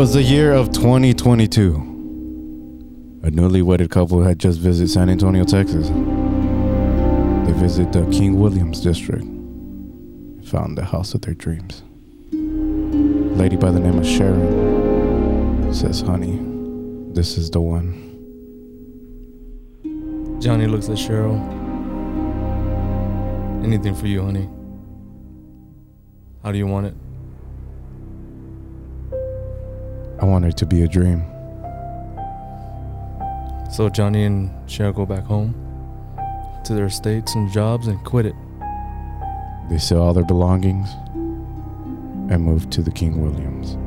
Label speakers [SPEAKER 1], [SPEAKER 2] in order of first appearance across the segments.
[SPEAKER 1] was the year of 2022. A newly wedded couple had just visited San Antonio, Texas. They visited the King Williams district and found the house of their dreams. A lady by the name of Sharon says, Honey, this is the one.
[SPEAKER 2] Johnny looks at Cheryl. Anything for you, honey. How do you want it?
[SPEAKER 1] To be a dream.
[SPEAKER 2] So Johnny and Cheryl go back home to their estates and jobs and quit it.
[SPEAKER 1] They sell all their belongings and move to the King Williams.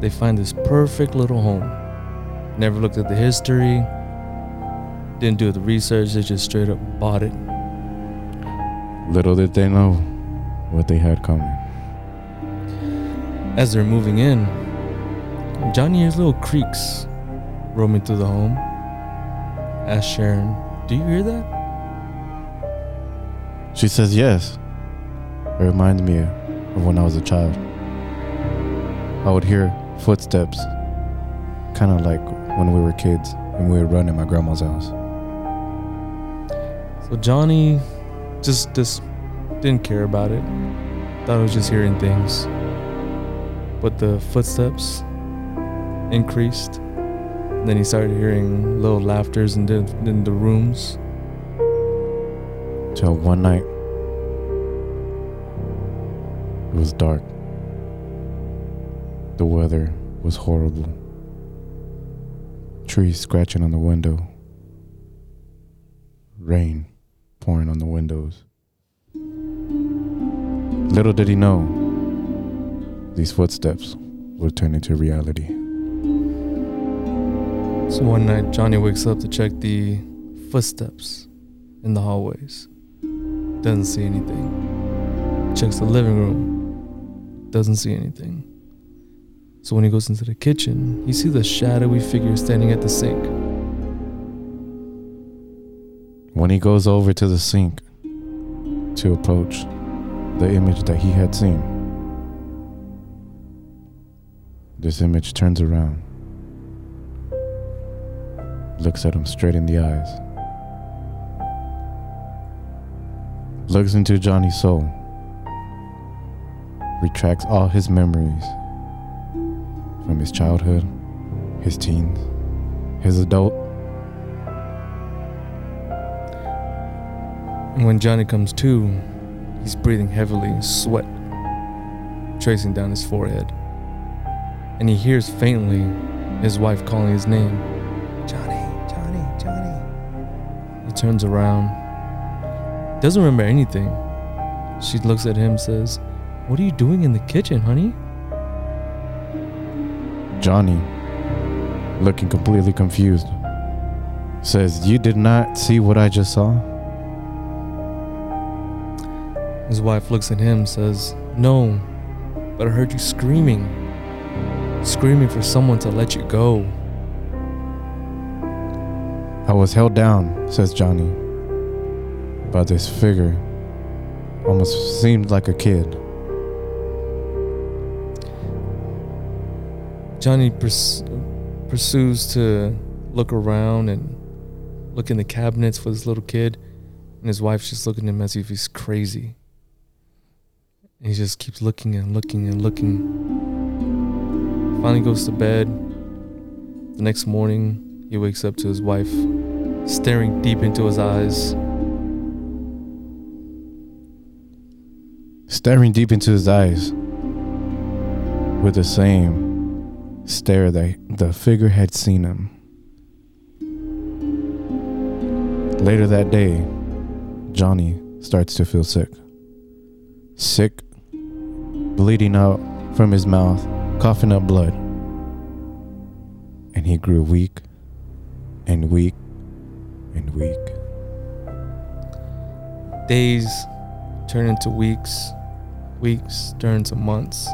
[SPEAKER 2] They find this perfect little home. Never looked at the history, didn't do the research, they just straight up bought it.
[SPEAKER 1] Little did they know what they had coming.
[SPEAKER 2] As they're moving in, Johnny hears little creaks roaming through the home. Asks Sharon, Do you hear that?
[SPEAKER 1] She says yes. It reminds me of when I was a child. I would hear footsteps, kind of like when we were kids and we would run in my grandma's house.
[SPEAKER 2] So Johnny just just didn't care about it. Thought I was just hearing things. But the footsteps increased. And then he started hearing little laughters in the, in the rooms.
[SPEAKER 1] Till one night, it was dark. The weather was horrible. Trees scratching on the window. Rain pouring on the windows. Little did he know, these footsteps would turn into reality.
[SPEAKER 2] So one night, Johnny wakes up to check the footsteps in the hallways. Doesn't see anything. Checks the living room. Doesn't see anything. So when he goes into the kitchen, he sees the shadowy figure standing at the sink.
[SPEAKER 1] When he goes over to the sink to approach the image that he had seen, this image turns around, looks at him straight in the eyes, looks into Johnny's soul, retracts all his memories from his childhood, his teens, his adult.
[SPEAKER 2] And when Johnny comes to, he's breathing heavily, sweat tracing down his forehead. And he hears faintly his wife calling his name turns around, doesn't remember anything. She looks at him, says, What are you doing in the kitchen, honey?
[SPEAKER 1] Johnny, looking completely confused, says, You did not see what I just saw?
[SPEAKER 2] His wife looks at him, says, No, but I heard you screaming. Screaming for someone to let you go.
[SPEAKER 1] I was held down, says Johnny, by this figure. Almost seemed like a kid.
[SPEAKER 2] Johnny purs- pursues to look around and look in the cabinets for this little kid, and his wife's just looking at him as if he's crazy. And he just keeps looking and looking and looking. Finally goes to bed. The next morning, he wakes up to his wife staring deep into his eyes.
[SPEAKER 1] Staring deep into his eyes with the same stare that the figure had seen him. Later that day, Johnny starts to feel sick. Sick, bleeding out from his mouth, coughing up blood. And he grew weak and weak and weak.
[SPEAKER 2] Days turn into weeks, weeks turn into months.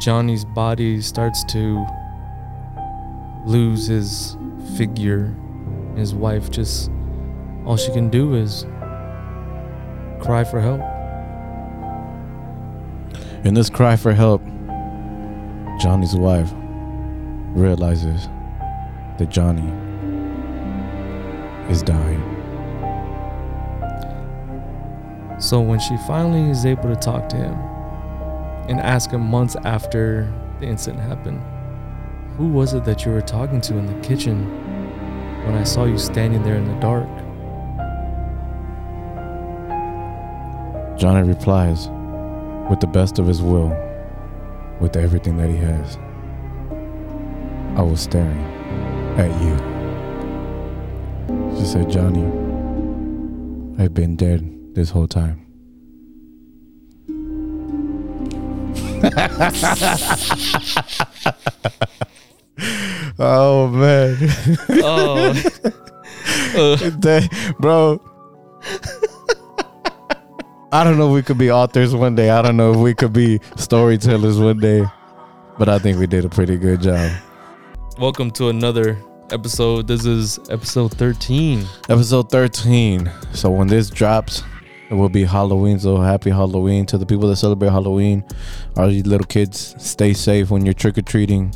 [SPEAKER 2] Johnny's body starts to lose his figure. His wife just, all she can do is cry for help.
[SPEAKER 1] In this cry for help, Johnny's wife realizes that Johnny is dying.
[SPEAKER 2] So when she finally is able to talk to him and ask him months after the incident happened, who was it that you were talking to in the kitchen when I saw you standing there in the dark?
[SPEAKER 1] Johnny replies with the best of his will, with everything that he has. I was staring at you. She said, Johnny, I've been dead this whole time. oh man.
[SPEAKER 2] Oh, uh,
[SPEAKER 1] bro. I don't know if we could be authors one day. I don't know if we could be storytellers one day. But I think we did a pretty good job.
[SPEAKER 2] welcome to another episode. This is episode 13.
[SPEAKER 1] Episode 13. So when this drops, it will be Halloween. So happy Halloween to the people that celebrate Halloween. All you little kids, stay safe when you're trick or treating.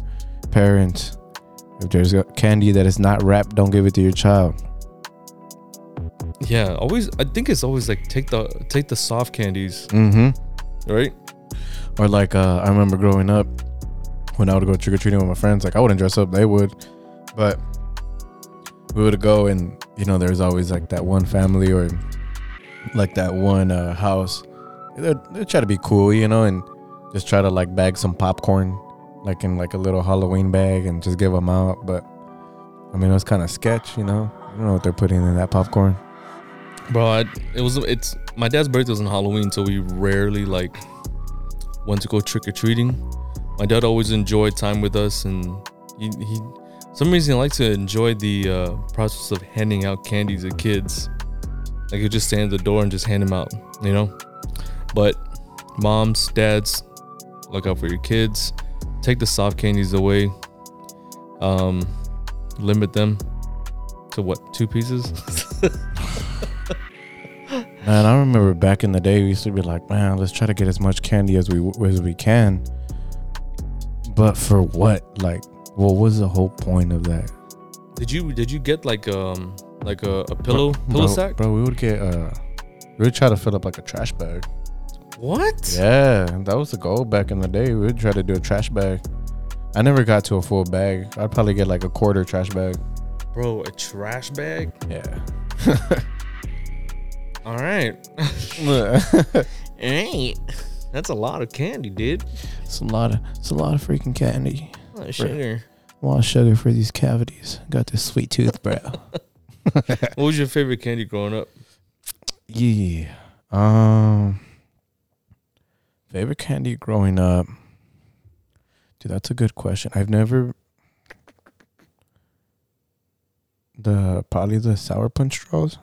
[SPEAKER 1] Parents, if there's candy that is not wrapped, don't give it to your child.
[SPEAKER 2] Yeah, always. I think it's always like take the take the soft candies,
[SPEAKER 1] Mm-hmm.
[SPEAKER 2] right?
[SPEAKER 1] Or like uh, I remember growing up when I would go trick or treating with my friends. Like I wouldn't dress up, they would, but we would go and you know there's always like that one family or like that one uh, house. They try to be cool, you know, and just try to like bag some popcorn, like in like a little Halloween bag, and just give them out. But I mean, it was kind of sketch, you know. I don't know what they're putting in that popcorn.
[SPEAKER 2] Bro, I, it was it's my dad's birthday was on Halloween, so we rarely like went to go trick or treating. My dad always enjoyed time with us, and he, he some reason I like to enjoy the uh, process of handing out candies to kids. Like he'd just stand at the door and just hand them out, you know. But moms, dads, look out for your kids. Take the soft candies away. Um, limit them to what two pieces.
[SPEAKER 1] Man, I remember back in the day, we used to be like, man, let's try to get as much candy as we as we can. But for what? Like, what was the whole point of that?
[SPEAKER 2] Did you did you get like um like a, a pillow pillow
[SPEAKER 1] bro,
[SPEAKER 2] sack?
[SPEAKER 1] bro. We would get uh, we would try to fill up like a trash bag.
[SPEAKER 2] What?
[SPEAKER 1] Yeah, that was the goal back in the day. We would try to do a trash bag. I never got to a full bag. I'd probably get like a quarter trash bag.
[SPEAKER 2] Bro, a trash bag?
[SPEAKER 1] Yeah.
[SPEAKER 2] All right. Hey, that's a lot of candy, dude.
[SPEAKER 1] it's a lot of it's a lot of freaking candy.
[SPEAKER 2] A lot of sugar.
[SPEAKER 1] A lot of sugar for these cavities. Got this sweet tooth, bro.
[SPEAKER 2] What was your favorite candy growing up?
[SPEAKER 1] Yeah. Um favorite candy growing up. Dude, that's a good question. I've never the probably the sour punch straws.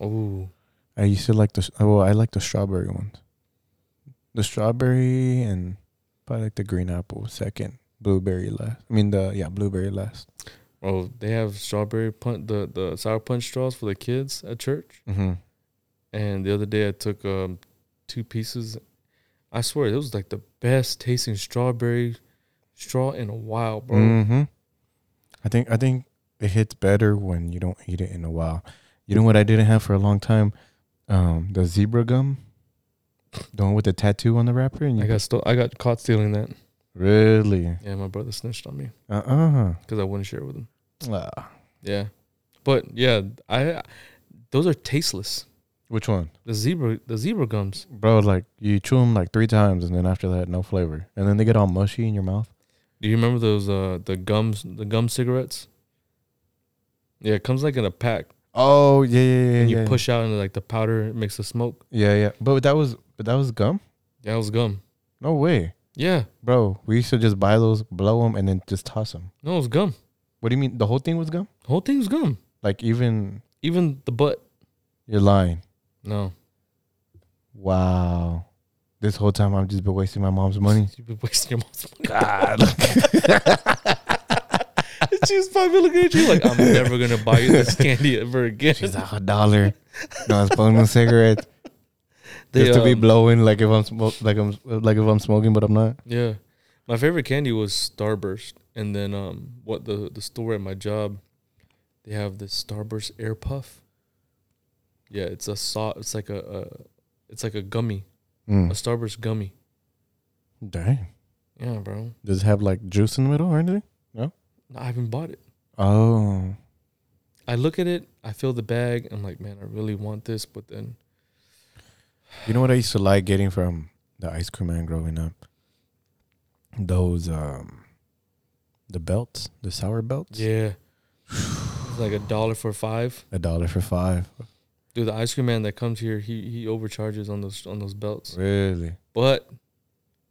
[SPEAKER 2] Oh,
[SPEAKER 1] I used to like the oh, well, I like the strawberry ones. The strawberry and probably like the green apple second, blueberry last. I mean the yeah, blueberry last.
[SPEAKER 2] oh, they have strawberry punch the the sour punch straws for the kids at church.
[SPEAKER 1] Mhm.
[SPEAKER 2] And the other day I took um two pieces. I swear it was like the best tasting strawberry straw in a while, bro.
[SPEAKER 1] Mhm. I think I think it hits better when you don't eat it in a while. You know what I didn't have for a long time? Um, the zebra gum, the one with the tattoo on the wrapper. And you
[SPEAKER 2] I got sto- I got caught stealing that.
[SPEAKER 1] Really
[SPEAKER 2] Yeah, my brother snitched on me
[SPEAKER 1] uh uh
[SPEAKER 2] because I wouldn't share it with him.
[SPEAKER 1] Ah.
[SPEAKER 2] Yeah, but yeah, I those are tasteless.
[SPEAKER 1] Which one,
[SPEAKER 2] The zebra the zebra gums.
[SPEAKER 1] bro? Like you chew them like three times, and then after that, no flavor, and then they get all mushy in your mouth.
[SPEAKER 2] Do you remember those uh the gums the gum cigarettes? Yeah, it comes like in a pack,
[SPEAKER 1] Oh yeah yeah yeah.
[SPEAKER 2] and you
[SPEAKER 1] yeah.
[SPEAKER 2] push out and like the powder. It makes the smoke.
[SPEAKER 1] Yeah yeah, but that was but that was gum.
[SPEAKER 2] Yeah, it was gum.
[SPEAKER 1] No way,
[SPEAKER 2] Yeah,
[SPEAKER 1] bro. We used to just buy those, blow them, and then just toss them.
[SPEAKER 2] no, it was gum.
[SPEAKER 1] What do you mean? The whole thing was gum?
[SPEAKER 2] The whole thing was gum.
[SPEAKER 1] Like even
[SPEAKER 2] Even the butt.
[SPEAKER 1] you're lying.
[SPEAKER 2] No,
[SPEAKER 1] Wow. This whole time I've just been wasting my mom's money.
[SPEAKER 2] you've been wasting your mom's money.
[SPEAKER 1] God.
[SPEAKER 2] she was probably looking at you like, I'm never gonna buy you this candy ever again.
[SPEAKER 1] She's like a dollar. No, it's bonus cigarette.
[SPEAKER 2] They,
[SPEAKER 1] just to be
[SPEAKER 2] um,
[SPEAKER 1] blowing like if I'm like I'm like if I'm smoking but I'm not.
[SPEAKER 2] Yeah. My favorite candy was Starburst, and then um, what the the store at my job, they have this Starburst Air Puff. Yeah, it's a saw. It's like a, a it's like a gummy, a
[SPEAKER 1] Mm.
[SPEAKER 2] Starburst gummy.
[SPEAKER 1] Dang.
[SPEAKER 2] Yeah, bro.
[SPEAKER 1] Does it have like juice in the middle or anything?
[SPEAKER 2] No, I haven't bought it.
[SPEAKER 1] Oh.
[SPEAKER 2] I look at it, I feel the bag. I'm like, man, I really want this, but then
[SPEAKER 1] You know what I used to like getting from the ice cream man growing up? Those um the belts, the sour belts.
[SPEAKER 2] yeah, like a dollar for five.
[SPEAKER 1] A dollar for five.
[SPEAKER 2] Dude, the ice cream man that comes here, he he overcharges on those on those belts.
[SPEAKER 1] Really?
[SPEAKER 2] but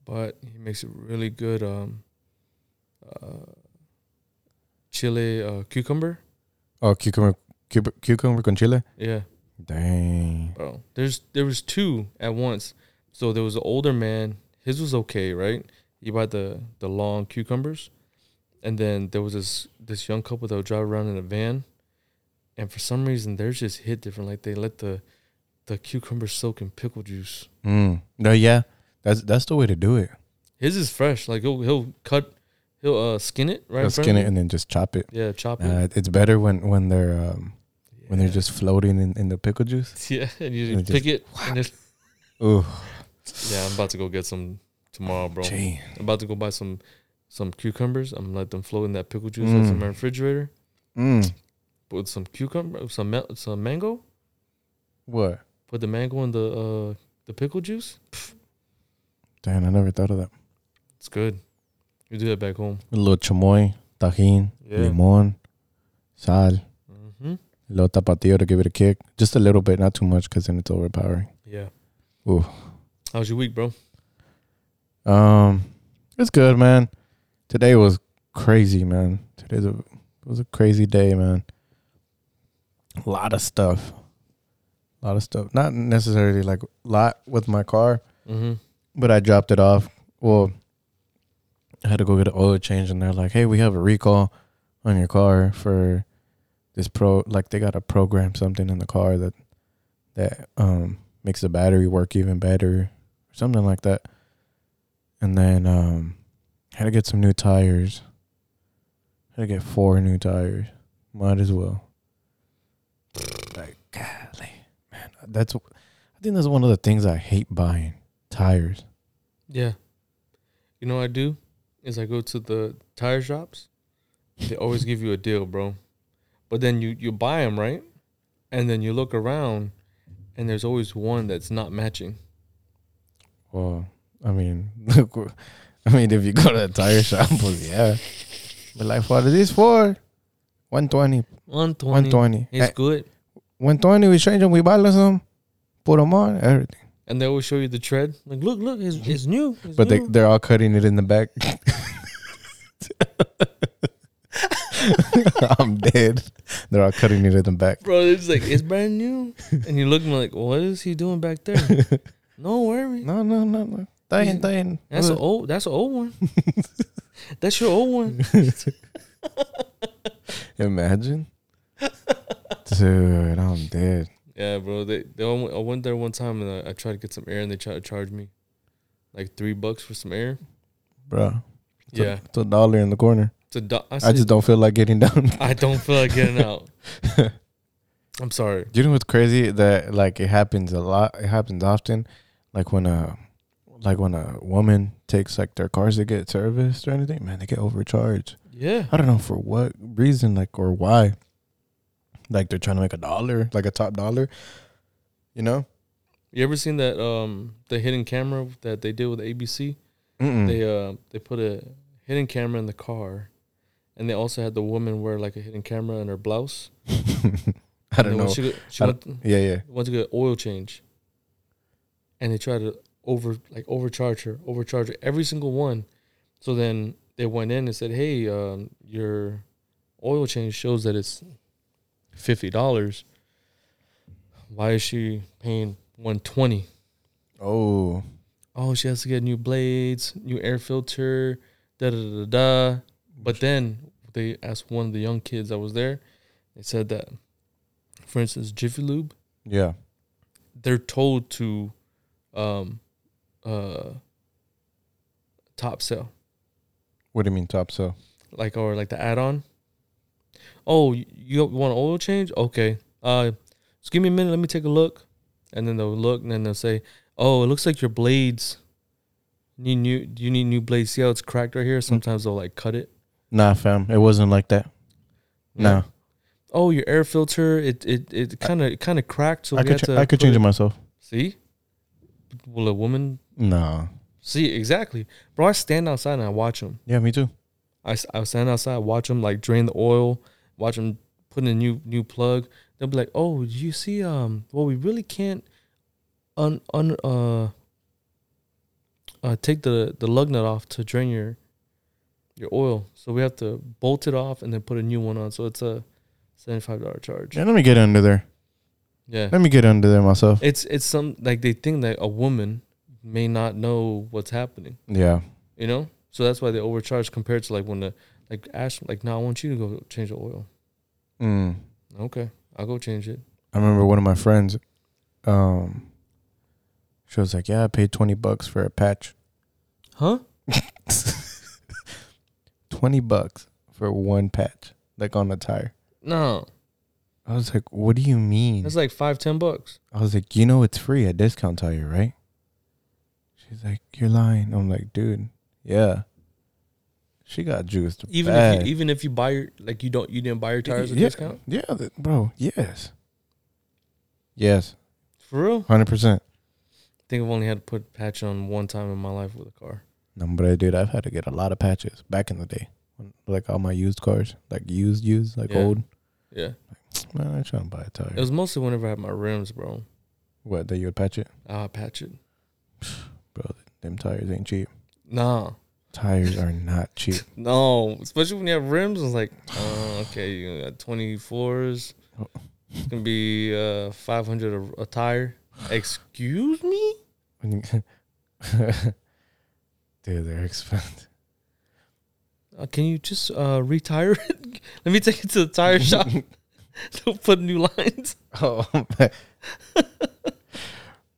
[SPEAKER 2] but he makes it really good um uh chile uh cucumber
[SPEAKER 1] Oh, cucumber cucumber, cucumber con chile?
[SPEAKER 2] yeah
[SPEAKER 1] Dang.
[SPEAKER 2] bro there's there was two at once so there was an older man his was okay right he bought the the long cucumbers and then there was this this young couple that would drive around in a van and for some reason theirs just hit different like they let the the cucumber soak in pickle juice
[SPEAKER 1] Mm. No, yeah. That's that's the way to do it.
[SPEAKER 2] his is fresh like he'll he'll cut he'll uh skin it right front
[SPEAKER 1] skin it and then just chop it.
[SPEAKER 2] Yeah, chop it.
[SPEAKER 1] Uh, it's better when when they're um, when they're just floating in, in the pickle juice.
[SPEAKER 2] yeah, and you
[SPEAKER 1] and
[SPEAKER 2] just
[SPEAKER 1] it
[SPEAKER 2] pick it. And just,
[SPEAKER 1] Ooh,
[SPEAKER 2] yeah, I'm about to go get some tomorrow, bro.
[SPEAKER 1] gee.
[SPEAKER 2] I'm about to go buy some some cucumbers. I'm gonna let them float in that pickle juice that's in
[SPEAKER 1] Mm.
[SPEAKER 2] my refrigerator.
[SPEAKER 1] Mm.
[SPEAKER 2] Put some cucumber, some mel- some mango.
[SPEAKER 1] What?
[SPEAKER 2] Put the mango in the uh the pickle juice.
[SPEAKER 1] Damn, I never thought of that.
[SPEAKER 2] It's good. You do that back home.
[SPEAKER 1] A little chamoy, tajin,
[SPEAKER 2] Yeah.
[SPEAKER 1] limon, sal, Little tapatio to give it a kick. Just a little bit, not too much, because then it's overpowering.
[SPEAKER 2] Yeah.
[SPEAKER 1] Ooh.
[SPEAKER 2] How's your week, bro?
[SPEAKER 1] Um, it's good, man. Today was crazy, man. Today's a it was a crazy day, man. A lot of stuff, a lot of stuff. Not necessarily like a lot with my car,
[SPEAKER 2] Mm-hmm.
[SPEAKER 1] but I dropped it off. Well, I had to go get an oil change, and they're like, "Hey, we have a recall on your car for this pro. Like they got to program something in the car that that um makes the battery work even better, or something like that." And then um, had to get some new tires. Had to get four new tires. Might as well. Like, golly, man, that's. I think that's one of the things I hate buying tires.
[SPEAKER 2] Yeah. You know what I do? Is I go to the tire shops. They always give you a deal, bro. But then you you buy them, right? And then you look around and there's always one that's not matching.
[SPEAKER 1] Well, I mean, look, I mean, if you go to a tire shop, well, yeah. But like, what is this for? 120.
[SPEAKER 2] 120.
[SPEAKER 1] 120.
[SPEAKER 2] It's
[SPEAKER 1] Eh,
[SPEAKER 2] good.
[SPEAKER 1] 120, we change them, we buy them, put them on, everything.
[SPEAKER 2] And they always show you the tread. Like, look, look, it's, it's new. It's
[SPEAKER 1] But they, they're all cutting it in the back. I'm dead. They're all cutting it in the back.
[SPEAKER 2] Bro, it's like, it's brand new. And you look like, what is he doing back there? no worry.
[SPEAKER 1] No, no, no, no. Está bien, está.
[SPEAKER 2] That's an old that's an old one. that's your old one.
[SPEAKER 1] Imagine. Dude, I'm dead.
[SPEAKER 2] Yeah, bro. They, they I went there one time and I, I tried to get some air and they tried to charge me like three bucks for some air.
[SPEAKER 1] Bro. It's a-
[SPEAKER 2] Yeah,
[SPEAKER 1] It's a dollar in the corner.
[SPEAKER 2] Do- I,
[SPEAKER 1] I just don't feel like getting down.
[SPEAKER 2] I don't feel like getting out. I'm sorry.
[SPEAKER 1] you know what's crazy? That like it happens a lot. It happens often. Like when a like when a woman takes like their cars to get serviced or anything, man, they get overcharged.
[SPEAKER 2] Yeah,
[SPEAKER 1] I don't know for what reason, like or why. Like they're trying to make a dollar, like a top dollar. You know?
[SPEAKER 2] you ever seen that um the hidden camera that they did with ABC?
[SPEAKER 1] Mm-mm.
[SPEAKER 2] They uh they put a hidden camera in the car, and they also had the woman wear like a hidden camera in her blouse.
[SPEAKER 1] I don't know.
[SPEAKER 2] She, got- she went,
[SPEAKER 1] Yeah, yeah.
[SPEAKER 2] went to get oil change, and they tried to over like overcharge her, overcharge her every single one. So then they went in and said, "Hey, um, your oil change shows that it's fifty dollars. Why is she paying one twenty?
[SPEAKER 1] Oh,
[SPEAKER 2] Oh, she has to get new blades, new air filter, da da da da. But then they asked one of the young kids that was there. They said that, for instance, Jiffy Lube,
[SPEAKER 1] yeah.
[SPEAKER 2] they're told to, um, uh, top sell.
[SPEAKER 1] What do you mean top sell?
[SPEAKER 2] like or like the add-on. Oh, you- want an oil change? Okay. Uh, just give me a minute. Let me take a look, and then they'll look, and then they'll say, "Oh, it looks like your blades need new. Do you need new blades? See how it's cracked right here? Sometimes they'll like cut it.
[SPEAKER 1] Nah, fam. It wasn't like that. No.
[SPEAKER 2] Oh, your air filter. It it it kind of kind of cracked. So
[SPEAKER 1] I
[SPEAKER 2] we
[SPEAKER 1] could
[SPEAKER 2] had
[SPEAKER 1] ch-
[SPEAKER 2] to
[SPEAKER 1] I could change it myself.
[SPEAKER 2] See? Will a woman
[SPEAKER 1] No.
[SPEAKER 2] see exactly, bro? I stand outside and I watch them.
[SPEAKER 1] Yeah, me too.
[SPEAKER 2] I I stand outside, watch them like drain the oil, watch them put in a new new plug. They'll be like, "Oh, do you see? Um, well, we really can't un un uh uh take the the lug nut off to drain your your oil. So we have to bolt it off and then put a new one on. So it's a seventy five dollar charge.
[SPEAKER 1] Yeah, let me get under there.
[SPEAKER 2] Yeah,
[SPEAKER 1] Let me get under there myself.
[SPEAKER 2] it's it's some like they think that a woman may not know what's happening.
[SPEAKER 1] Yeah.
[SPEAKER 2] You know, so that's why they overcharge compared to like when the like Ash like, no, I want you to go change the oil.
[SPEAKER 1] Mm.
[SPEAKER 2] Okay, I'll go change it.
[SPEAKER 1] I remember one of my friends. Um, she was like, "Yeah, I paid twenty bucks for a patch.
[SPEAKER 2] Huh?
[SPEAKER 1] Twenty bucks for one patch, like on a tire."
[SPEAKER 2] No,
[SPEAKER 1] I was like, "What do you mean?"
[SPEAKER 2] It's like five, ten bucks.
[SPEAKER 1] I was like, "You know, it's free at Discount Tire, right?" She's like, "You're lying." I'm like, "Dude, yeah." She got juiced.
[SPEAKER 2] Even
[SPEAKER 1] bad.
[SPEAKER 2] if you, even if you buy your like you don't you didn't buy your tires at
[SPEAKER 1] yeah,
[SPEAKER 2] discount
[SPEAKER 1] Yeah, bro. Yes. Yes,
[SPEAKER 2] for real.
[SPEAKER 1] hundred percent.
[SPEAKER 2] I think I've only had to put patch on one time in my life with a car.
[SPEAKER 1] I did. I've had to get a lot of patches back in the day, like all my used cars, like used, used, like
[SPEAKER 2] Yeah.
[SPEAKER 1] old.
[SPEAKER 2] Yeah,
[SPEAKER 1] Man, I trying to buy a tire.
[SPEAKER 2] it was mostly whenever I had my rims, bro.
[SPEAKER 1] what that you would patch it,
[SPEAKER 2] I patch it.
[SPEAKER 1] bro? Them tires ain't cheap.
[SPEAKER 2] Nah,
[SPEAKER 1] Tires are not cheap.
[SPEAKER 2] no, especially when you have rims. It's like, uh, okay, you got twenty fours.
[SPEAKER 1] Oh.
[SPEAKER 2] It's gonna be uh five hundred a, a tire. Excuse me.
[SPEAKER 1] Dude, they're expensive.
[SPEAKER 2] Uh, can you just uh retire it? Let me take it to the tire shop to put new lines.
[SPEAKER 1] Oh man.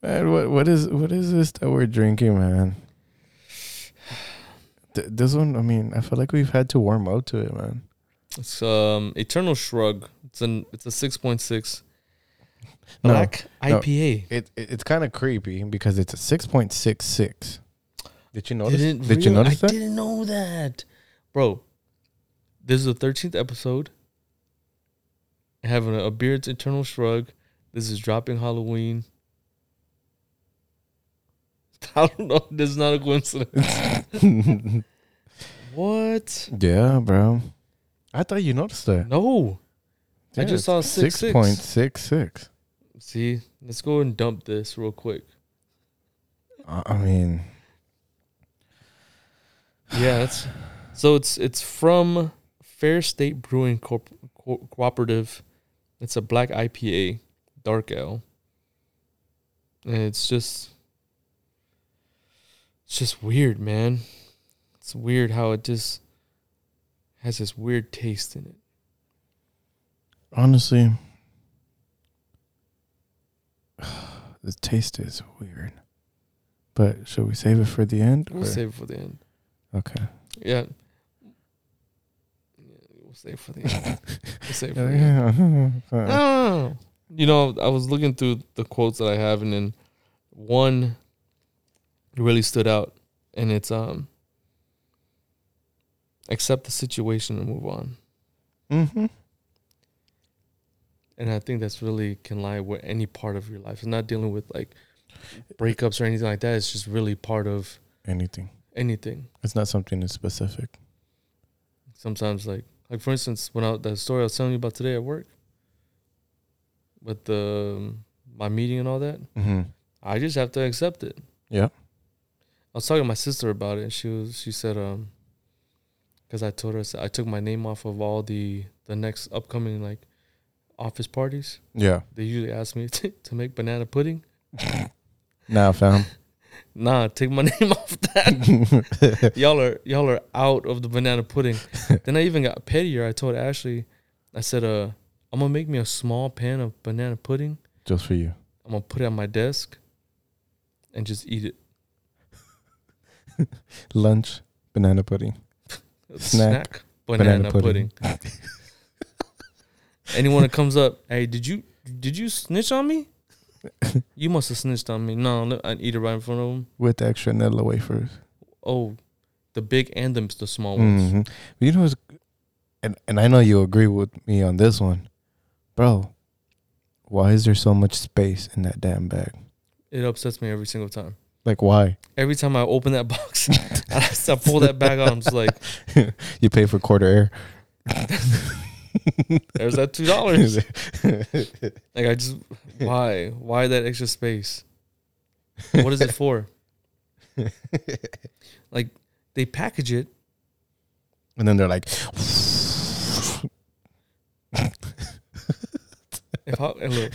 [SPEAKER 1] man, what what is what is this that we're drinking, man? Th- This one, I mean, I feel like we've had to warm up to it, man.
[SPEAKER 2] It's um Eternal Shrug. It's an it's a six point six black
[SPEAKER 1] no.
[SPEAKER 2] IPA.
[SPEAKER 1] It, it it's kind of creepy because it's a six point six six. Did you notice?
[SPEAKER 2] Didn't
[SPEAKER 1] Did you
[SPEAKER 2] real-
[SPEAKER 1] notice
[SPEAKER 2] I
[SPEAKER 1] that?
[SPEAKER 2] didn't know that, bro. This is the thirteenth episode. Having a, a beard's Eternal Shrug. This is dropping Halloween. I don't know. This is not a coincidence. what?
[SPEAKER 1] yeah, bro. I thought you noticed that.
[SPEAKER 2] No. I just saw six, six.
[SPEAKER 1] point six six.
[SPEAKER 2] See, let's go and dump this real quick.
[SPEAKER 1] I I mean,
[SPEAKER 2] Yeah, that's so it's it's from Fair State Brewing Corp, Co- Cooperative. It's a black IPA, dark ale. And it's just it's just weird, man. It's weird how it just has this weird taste in it.
[SPEAKER 1] honestly, the taste is weird. But should we save it for the end?
[SPEAKER 2] We'll
[SPEAKER 1] or-
[SPEAKER 2] save it for the end.
[SPEAKER 1] Okay.
[SPEAKER 2] Yeah. Yeah, We'll save for the end. We'll save for the end. You know, I was looking through the quotes that I have, and then one really stood out, and it's um, accept the situation and move on.
[SPEAKER 1] mm-hmm.
[SPEAKER 2] And I think that's really can lie with any part of your life. It's not dealing with like breakups or anything like that. It's just really part of
[SPEAKER 1] Anything.
[SPEAKER 2] Anything.
[SPEAKER 1] It's not something that's specific.
[SPEAKER 2] Sometimes, like like for instance, when I the story I was telling you about today at work, with the um, my meeting and all that,
[SPEAKER 1] Mm-hmm.
[SPEAKER 2] I just have to accept it.
[SPEAKER 1] Yeah.
[SPEAKER 2] I was talking to my sister about it, and she was she said um, because I told her I said- I took my name off of all the the next upcoming like office parties.
[SPEAKER 1] Yeah.
[SPEAKER 2] They usually ask me to, to make banana pudding.
[SPEAKER 1] Now, fam.
[SPEAKER 2] Nah, take my name off that. y'all are y'all are out of the banana pudding. then I even got pettier. I told Ashley, I said, uh, I'm gonna make me a small pan of banana pudding.
[SPEAKER 1] Just for you.
[SPEAKER 2] I'm gonna put it on my desk and just eat it.
[SPEAKER 1] Lunch, banana pudding. Snack.
[SPEAKER 2] banana,
[SPEAKER 1] Banana
[SPEAKER 2] pudding.
[SPEAKER 1] pudding.
[SPEAKER 2] Anyone that comes up, hey, did you did you snitch on me? You must have snitched on me. No, no, I eat it right in front of them.
[SPEAKER 1] with the extra Nutella wafers.
[SPEAKER 2] Oh, the big and the, the small ones.
[SPEAKER 1] hmm You know, what's, and and I know you agree with me on this one, bro. Why is there so much space in that damn bag?
[SPEAKER 2] It upsets me every single time.
[SPEAKER 1] Like, why?
[SPEAKER 2] Every time I open that box, I pull that bag out. I'm just like,
[SPEAKER 1] you pay for quarter air.
[SPEAKER 2] there's that two dollars. Like I just why why that extra space? What is it for? Like they package it.
[SPEAKER 1] and then they're like,
[SPEAKER 2] If I, look,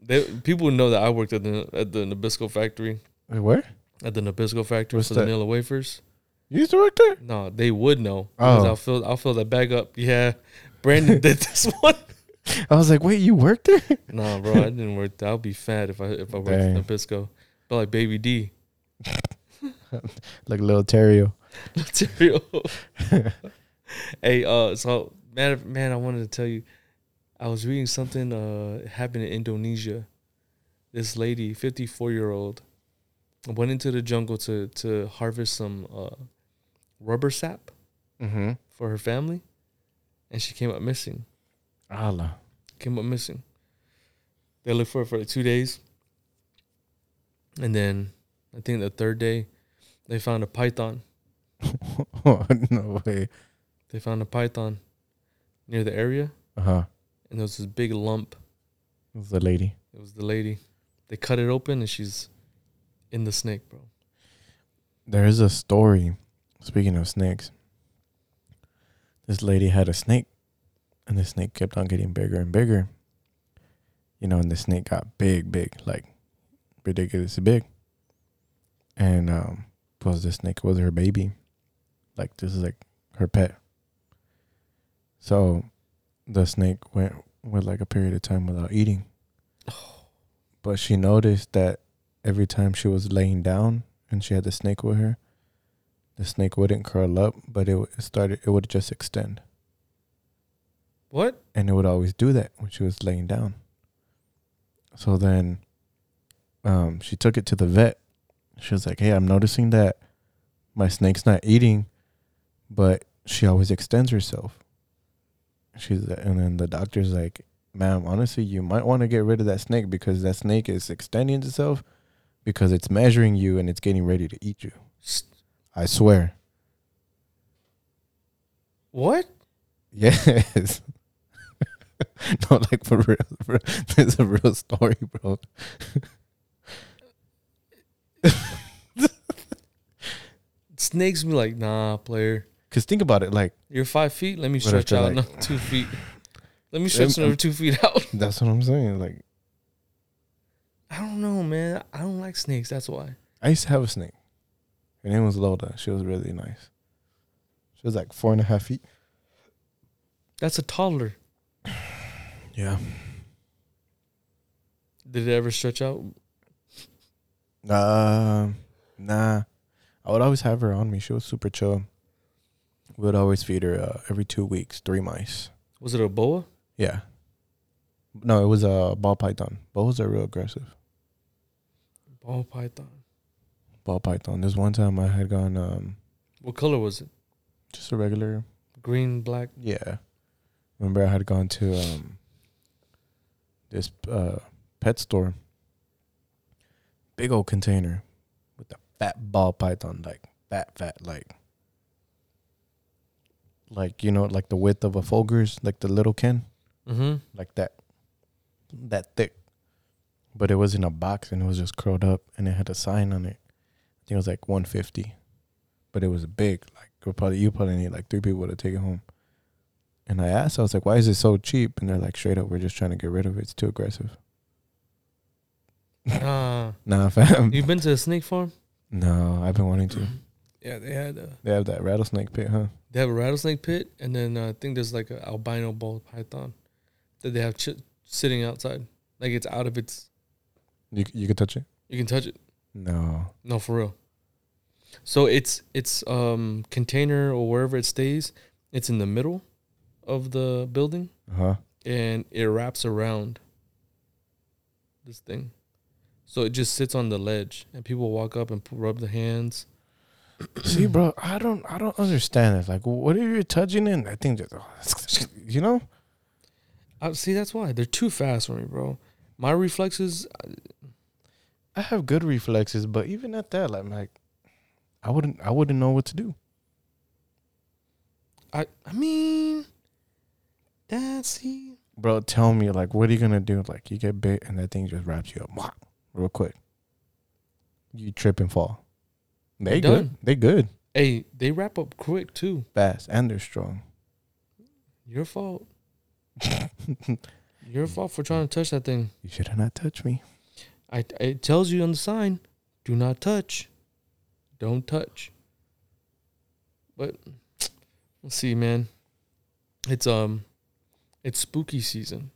[SPEAKER 2] they, people know that I worked at the at the Nabisco factory
[SPEAKER 1] "Wait, where?
[SPEAKER 2] at the Nabisco factory
[SPEAKER 1] What's
[SPEAKER 2] for
[SPEAKER 1] that?
[SPEAKER 2] the Nilla wafers.
[SPEAKER 1] You used to work there?
[SPEAKER 2] No, they would know.
[SPEAKER 1] Oh.
[SPEAKER 2] I'll fill I'll fill that bag up. Yeah, Brandon did this one.
[SPEAKER 1] I was like, wait, you worked there?
[SPEAKER 2] No, bro, I didn't work. there. I'll be fat if I if I worked
[SPEAKER 1] Dang.
[SPEAKER 2] at Nabisco. But like Baby D,
[SPEAKER 1] like little Terrio.
[SPEAKER 2] material. hey, uh, so man, man, I wanted to tell you, I was reading something. Uh, happened in Indonesia. This lady, fifty four year old, went into the jungle to to harvest some uh, rubber sap
[SPEAKER 1] Mm-hmm.
[SPEAKER 2] for her family, and she came up missing.
[SPEAKER 1] Allah.
[SPEAKER 2] Came up missing. They looked for her for like two days, and then I think the third day, they found a python.
[SPEAKER 1] no way.
[SPEAKER 2] They found a python near the area,
[SPEAKER 1] Uh huh.
[SPEAKER 2] and there was this big lump.
[SPEAKER 1] It was the lady.
[SPEAKER 2] It was the lady. They cut it open, and she's in the snake, bro.
[SPEAKER 1] There is a story. Speaking of snakes, this lady had a snake, and the snake kept on getting bigger and bigger. You know, and the snake got big, big, like ridiculously big. And um, was the snake was her baby, like this is like her pet. So, the snake went with like a period of time without eating. But she noticed that every time she was laying down and she had the snake with her, the snake wouldn't curl up, but it, it started. It would just extend,
[SPEAKER 2] What?
[SPEAKER 1] and it would always do that when she was laying down. So then, um, she took it to the vet. She was like, "Hey, I'm noticing that my snake's not eating, but she always extends herself." She's and then the doctor's like, "Ma'am, honestly, you might want to get rid of that snake because that snake is extending itself because it's measuring you and it's getting ready to eat you." I swear.
[SPEAKER 2] What?
[SPEAKER 1] Yes. no, like for real. Is a real story, bro.
[SPEAKER 2] Snakes be like, nah, player.
[SPEAKER 1] Cause think about it, like
[SPEAKER 2] You're five feet. Let me stretch out
[SPEAKER 1] like-
[SPEAKER 2] another two feet. Let me stretch another two feet out.
[SPEAKER 1] that's what I'm saying. Like
[SPEAKER 2] I don't know, man. I don't like snakes. That's why.
[SPEAKER 1] I used to have a snake. Her name was Loda. She was really nice. She was like four and a half feet.
[SPEAKER 2] That's a toddler.
[SPEAKER 1] Yeah.
[SPEAKER 2] Did it ever stretch out?
[SPEAKER 1] Um, nah. I would always have her on me. She was super chill. We would always feed her uh, every two weeks, three mice.
[SPEAKER 2] Was it a boa?
[SPEAKER 1] Yeah. No, it was a ball python. Boas are real aggressive.
[SPEAKER 2] Ball python.
[SPEAKER 1] Ball python. There's one time I had gone um
[SPEAKER 2] What color was it?
[SPEAKER 1] just a regular
[SPEAKER 2] Green, black.
[SPEAKER 1] yeah. Remember I had gone to um this uh pet store. Big old container with a fat ball python, like fat fat like like you know, like the width of a Folgers, like the little can.
[SPEAKER 2] Mm-hmm.
[SPEAKER 1] like that that thick but it was in a box and it was just curled up and it had a sign on it think it was like 150 but it was big like you probably you probably need like three people to take it home and i asked i was like why is it so cheap and they're like straight up we're just trying to get rid of it it's too aggressive
[SPEAKER 2] Ah,
[SPEAKER 1] nah fam
[SPEAKER 2] You've been to a snake farm?
[SPEAKER 1] no i've been wanting to
[SPEAKER 2] Yeah, they had. A,
[SPEAKER 1] they have that rattlesnake pit huh
[SPEAKER 2] they have a rattlesnake pit, and then uh, I think there's like an albino ball python that they have ch- sitting outside. Like it's out of its.
[SPEAKER 1] you, you could touch it
[SPEAKER 2] You can touch it.
[SPEAKER 1] no
[SPEAKER 2] No, for real. So it's it's um container or wherever it stays. It's in the middle of the building,
[SPEAKER 1] Uh huh.
[SPEAKER 2] and it wraps around this thing. So it just sits on the ledge, and people walk up and p- rub their hands.
[SPEAKER 1] See, bro, I don't, I don't understand it. Like, what are you touching in? I think just, you know.
[SPEAKER 2] I see. That's why they're too fast for me, bro. My reflexes.
[SPEAKER 1] I have good reflexes, but even at that, like, I'm like, I wouldn't, I wouldn't know what to do.
[SPEAKER 2] I I mean, that's see.
[SPEAKER 1] Bro, tell me, like, what are you gonna do? Like, you get bit and that thing just wraps you up, real quick. You trip and fall. They
[SPEAKER 2] You're
[SPEAKER 1] good.
[SPEAKER 2] done.
[SPEAKER 1] They good,
[SPEAKER 2] Hey, they wrap up quick too.
[SPEAKER 1] fast, and they're strong.
[SPEAKER 2] Your fault. Your fault for trying to touch that thing.
[SPEAKER 1] You should have not touched me.
[SPEAKER 2] I it tells you on the sign, do not touch. Don't touch. But let's see, man. It's um it's spooky season.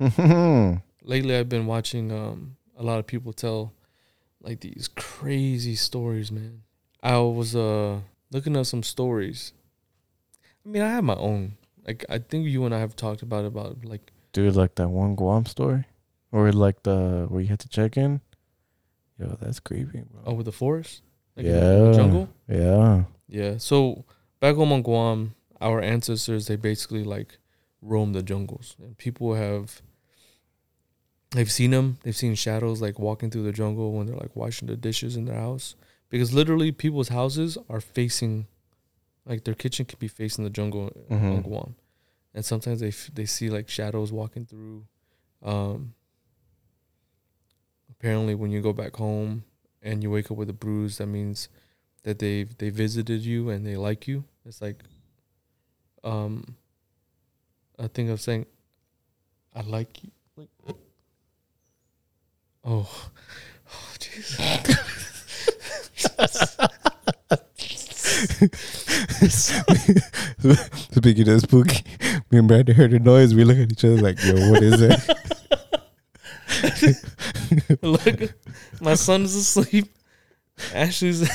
[SPEAKER 2] Lately I've been watching um a lot of people tell like these crazy stories, man. I was uh looking at some stories. I mean, I have my own. Like I think you and I have talked about about like
[SPEAKER 1] Dude, like that one Guam story, or like the where you had to check in. Yo, that's creepy, bro.
[SPEAKER 2] Oh, with the forest, like in in the
[SPEAKER 1] Yeah.
[SPEAKER 2] jungle.
[SPEAKER 1] Yeah.
[SPEAKER 2] Yeah. So back home on Guam, our ancestors they basically like roam the jungles, and people have they've seen them. They've seen shadows like walking through the jungle when they're like washing the dishes in their house, because literally people's houses are facing, like their kitchen could be facing the jungle on
[SPEAKER 1] Mhm.
[SPEAKER 2] Guam, and sometimes they f- they see like shadows walking through. Um, apparently, when you go back home and you wake up with a bruise, that means that they they visited you and they like you. It's like um a thing of saying I like you. Like Oh, oh jeez.
[SPEAKER 1] Speaking of spooky, me and Brandon heard a noise. We look at each other like, yo, what is it?
[SPEAKER 2] Look, my son's asleep. Ashley's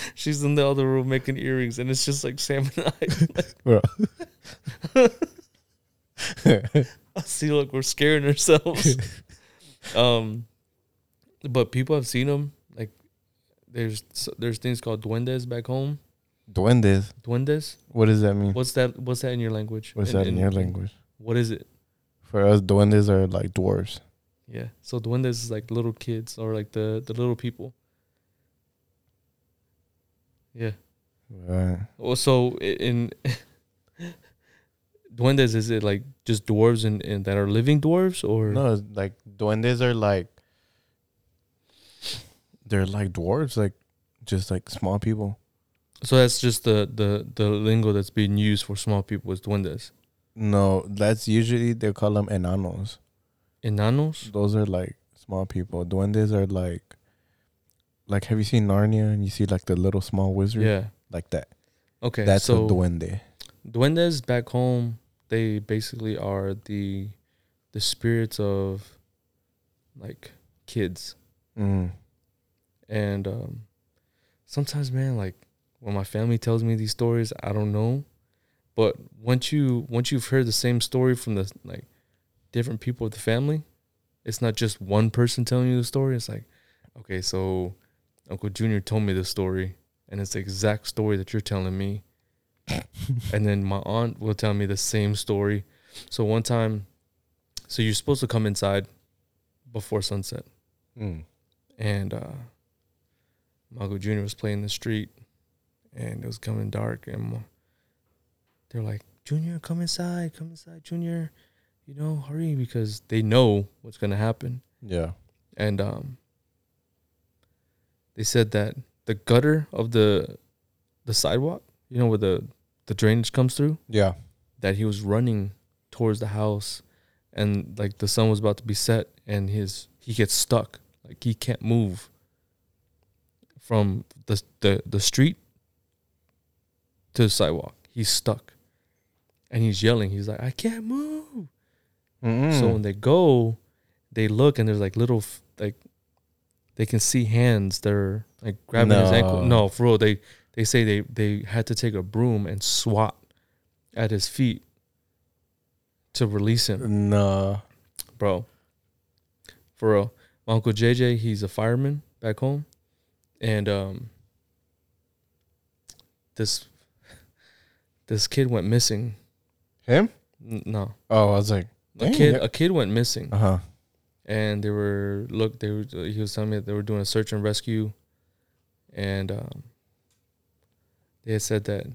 [SPEAKER 2] she's in the other room making earrings, and it's just like Sam and I. I see, look, we're scaring ourselves. um, but people have seen them. Like, there's there's things called duendes back home.
[SPEAKER 1] Duendes.
[SPEAKER 2] Duendes.
[SPEAKER 1] What does that mean?
[SPEAKER 2] What's that? What's that in your language?
[SPEAKER 1] What's that in your language?
[SPEAKER 2] What is it?
[SPEAKER 1] For us, duendes are like dwarves.
[SPEAKER 2] Yeah. So duendes is like little kids or like the the little people. Yeah.
[SPEAKER 1] Right.
[SPEAKER 2] Well, so in duendes, is it like just dwarves and, and that are living dwarves or
[SPEAKER 1] No, like duendes are like they're like dwarves, like just like small people.
[SPEAKER 2] So that's just the the the lingo that's being used for small people is duendes.
[SPEAKER 1] No, that's usually they call them enanos.
[SPEAKER 2] Enanos.
[SPEAKER 1] Those are like small people. Duendes are like like have you seen Narnia and you see like the little small wizard?
[SPEAKER 2] Yeah.
[SPEAKER 1] Like that.
[SPEAKER 2] Okay.
[SPEAKER 1] That's
[SPEAKER 2] so
[SPEAKER 1] a duende.
[SPEAKER 2] duendes back home, they basically are the the spirits of like kids.
[SPEAKER 1] Mm.
[SPEAKER 2] And um sometimes man, like when my family tells me these stories, I don't know. But once you once you've heard the same story from the like different people of the family, it's not just one person telling you the story. It's like, okay, so Uncle Junior told me the story, and it's the exact story that you're telling me. and then my aunt will tell me the same story. So one time, so you're supposed to come inside before sunset,
[SPEAKER 1] Mm.
[SPEAKER 2] and uh, my Uncle Junior was playing in the street, and it was coming dark, and they're like, "Junior, come inside, come inside, Junior, you know, hurry," because they know what's gonna happen
[SPEAKER 1] Yeah.
[SPEAKER 2] and um, they said that the gutter of the the sidewalk, you know, where the the drainage comes through,
[SPEAKER 1] Yeah.
[SPEAKER 2] that he was running towards the house, and like the sun was about to be set, and his he gets stuck, like he can't move from the the the street to the sidewalk. He's stuck, and he's yelling. He's like, "I can't move."
[SPEAKER 1] Mm.
[SPEAKER 2] So when they go, they look and there's like little like they can see hands that are like grabbing his ankle.
[SPEAKER 1] No.
[SPEAKER 2] No, for real. They they say they they had to take a broom and swat at his feet to release him,
[SPEAKER 1] No.
[SPEAKER 2] bro. For real. My uncle JJ, he's a fireman back home, and um, this this kid went missing.
[SPEAKER 1] Him?
[SPEAKER 2] N- No,
[SPEAKER 1] Oh, I was like,
[SPEAKER 2] a kid a kid went missing.
[SPEAKER 1] uh huh.
[SPEAKER 2] and they were look they were he was telling me that they were doing a search and rescue and um, they had said that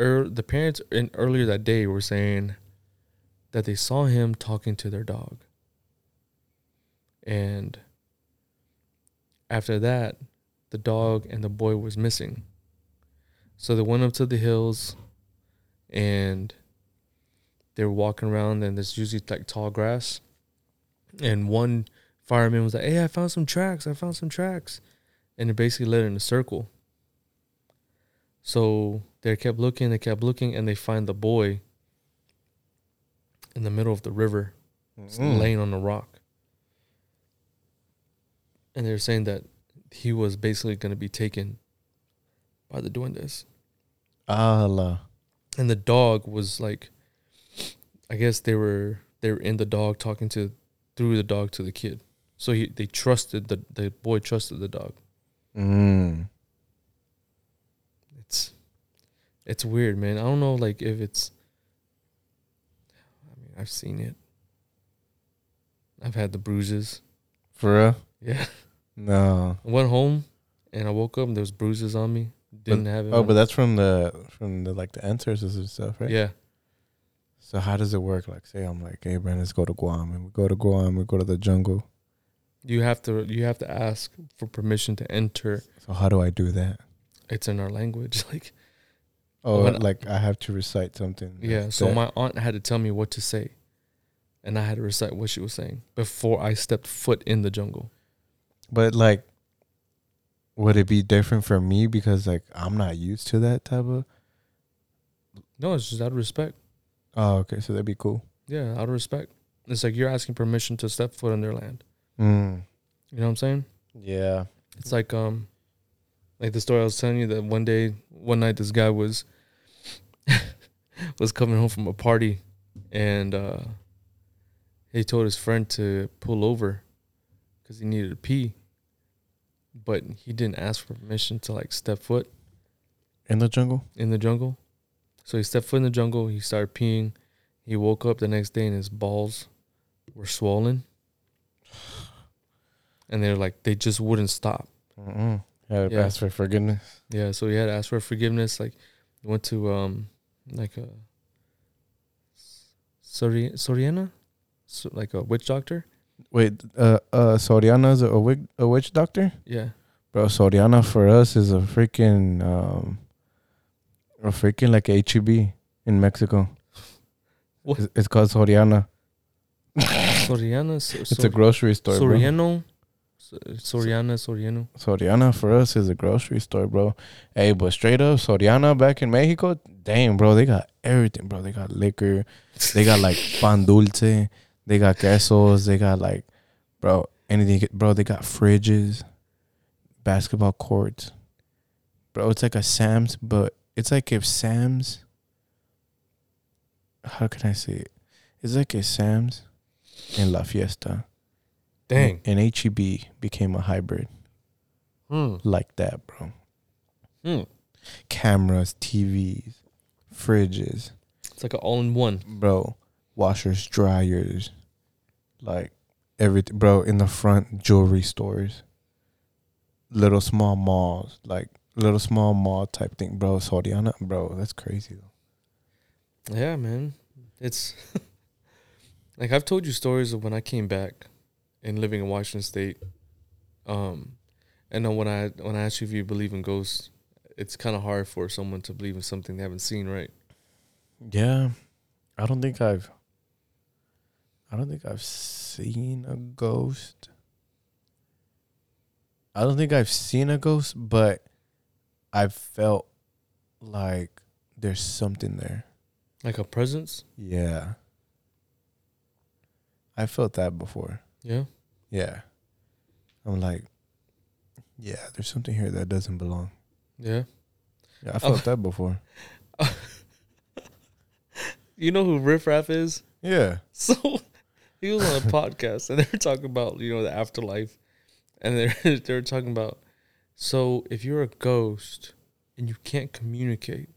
[SPEAKER 2] er, the parents in earlier that day were saying that they saw him talking to their dog and after that the dog and the boy was missing so they went up to the hills and they were walking around and there's usually like tall grass and one fireman was like, "Hey, I found some tracks. I found some tracks," and they basically led in a circle. So they kept looking, they kept looking, and they find the boy in the middle of the river, just
[SPEAKER 1] Mm.
[SPEAKER 2] laying on a rock. And they're saying that he was basically going to be taken by the duendes,
[SPEAKER 1] Allah.
[SPEAKER 2] and the dog was like, I guess they were they were in the dog talking to through the dog to the kid. So he they trusted the the boy trusted the dog.
[SPEAKER 1] Mm.
[SPEAKER 2] It's it's weird, man. I don't know like if it's I mean, I've seen it. I've had the bruises.
[SPEAKER 1] For real?
[SPEAKER 2] Yeah.
[SPEAKER 1] No.
[SPEAKER 2] I went home and I woke up and there was bruises on me. Didn't have it.
[SPEAKER 1] Oh, but that's from the from the like the ancestors and stuff, right?
[SPEAKER 2] Yeah.
[SPEAKER 1] So how does it work? Like, say I'm like, hey, Brandon, let's go to Guam, and we go to Guam, we go to the jungle.
[SPEAKER 2] You have to you have to ask for permission to enter.
[SPEAKER 1] So how do I do that?
[SPEAKER 2] It's in our language. Like
[SPEAKER 1] Oh, like I have to recite something.
[SPEAKER 2] yeah. So
[SPEAKER 1] that-
[SPEAKER 2] my aunt had to tell me what to say. And I had to recite what she was saying before I stepped foot in the jungle.
[SPEAKER 1] But like, would it be different for me because like I'm not used to that type of?
[SPEAKER 2] No, it's just out of respect.
[SPEAKER 1] Oh, okay. So that'd be cool.
[SPEAKER 2] Yeah, out of respect. It's like you're asking permission to step foot on their land.
[SPEAKER 1] Mm.
[SPEAKER 2] You know what I'm saying?
[SPEAKER 1] Yeah.
[SPEAKER 2] It's like um like the story I was telling you that one day one night this guy was was coming home from a party and uh he told his friend to pull over cuz he needed to pee. But he didn't ask for permission to like step foot
[SPEAKER 1] In the jungle.
[SPEAKER 2] in the jungle. So he stepped foot in the jungle, he started peeing. He woke up the next day and his balls were swollen. And they're like they just wouldn't stop.
[SPEAKER 1] Mm-mm. Had to
[SPEAKER 2] Yeah.
[SPEAKER 1] ask for forgiveness.
[SPEAKER 2] Yeah, so he had to ask for forgiveness. Like, he went to um, like a Sori- Soriana, so, like a witch doctor.
[SPEAKER 1] Wait, uh, uh, Soriana's a witch, a witch doctor,
[SPEAKER 2] Yeah,
[SPEAKER 1] bro. Soriana for us is a freaking, um, a freaking like HEB in Mexico.
[SPEAKER 2] What?
[SPEAKER 1] It's, it's called Soriana.
[SPEAKER 2] Soriana. So,
[SPEAKER 1] It's a grocery store.
[SPEAKER 2] Soriano. So- Soriana, Soriano.
[SPEAKER 1] Soriana for us is a grocery store, bro. Hey, but straight up, Soriana back in Mexico, damn, bro, they got everything, bro. They got liquor, they got like pan dulce, they got quesos, they got like, bro, anything, bro. They got fridges, basketball courts, bro. It's like a Sam's, but it's like if Sam's, how can I say it? It's like a Sam's and La Fiesta.
[SPEAKER 2] Dang.
[SPEAKER 1] And HEB became a hybrid
[SPEAKER 2] Hmm.
[SPEAKER 1] like that, bro.
[SPEAKER 2] Hmm.
[SPEAKER 1] Cameras, TVs, fridges,
[SPEAKER 2] It's like an all-in-one.
[SPEAKER 1] bro. Washers, dryers, like everything, bro. In the front, jewelry stores, little small malls, like little small mall type thing, bro. Soriana, bro, that's crazy though.
[SPEAKER 2] Yeah, man. It's like I've told you stories of when I came back and living in Washington State. Um, and then when I when I ask you if you believe in ghosts, it's kind of hard for someone to believe in something they haven't seen, right?
[SPEAKER 1] Yeah, I don't think I've. I don't think I've seen a ghost. I don't think I've seen a ghost, but I've felt like there's something there.
[SPEAKER 2] Like a presence.
[SPEAKER 1] Yeah. I felt that before.
[SPEAKER 2] Yeah.
[SPEAKER 1] Yeah. I'm like, Yeah, there's something here that doesn't belong.
[SPEAKER 2] Yeah.
[SPEAKER 1] Yeah, I felt that before.
[SPEAKER 2] You know who Riff Raff is?
[SPEAKER 1] Yeah.
[SPEAKER 2] So he was on a podcast and they were talking about, you know, the afterlife. And they're they were talking about so if you're a ghost and you can't communicate,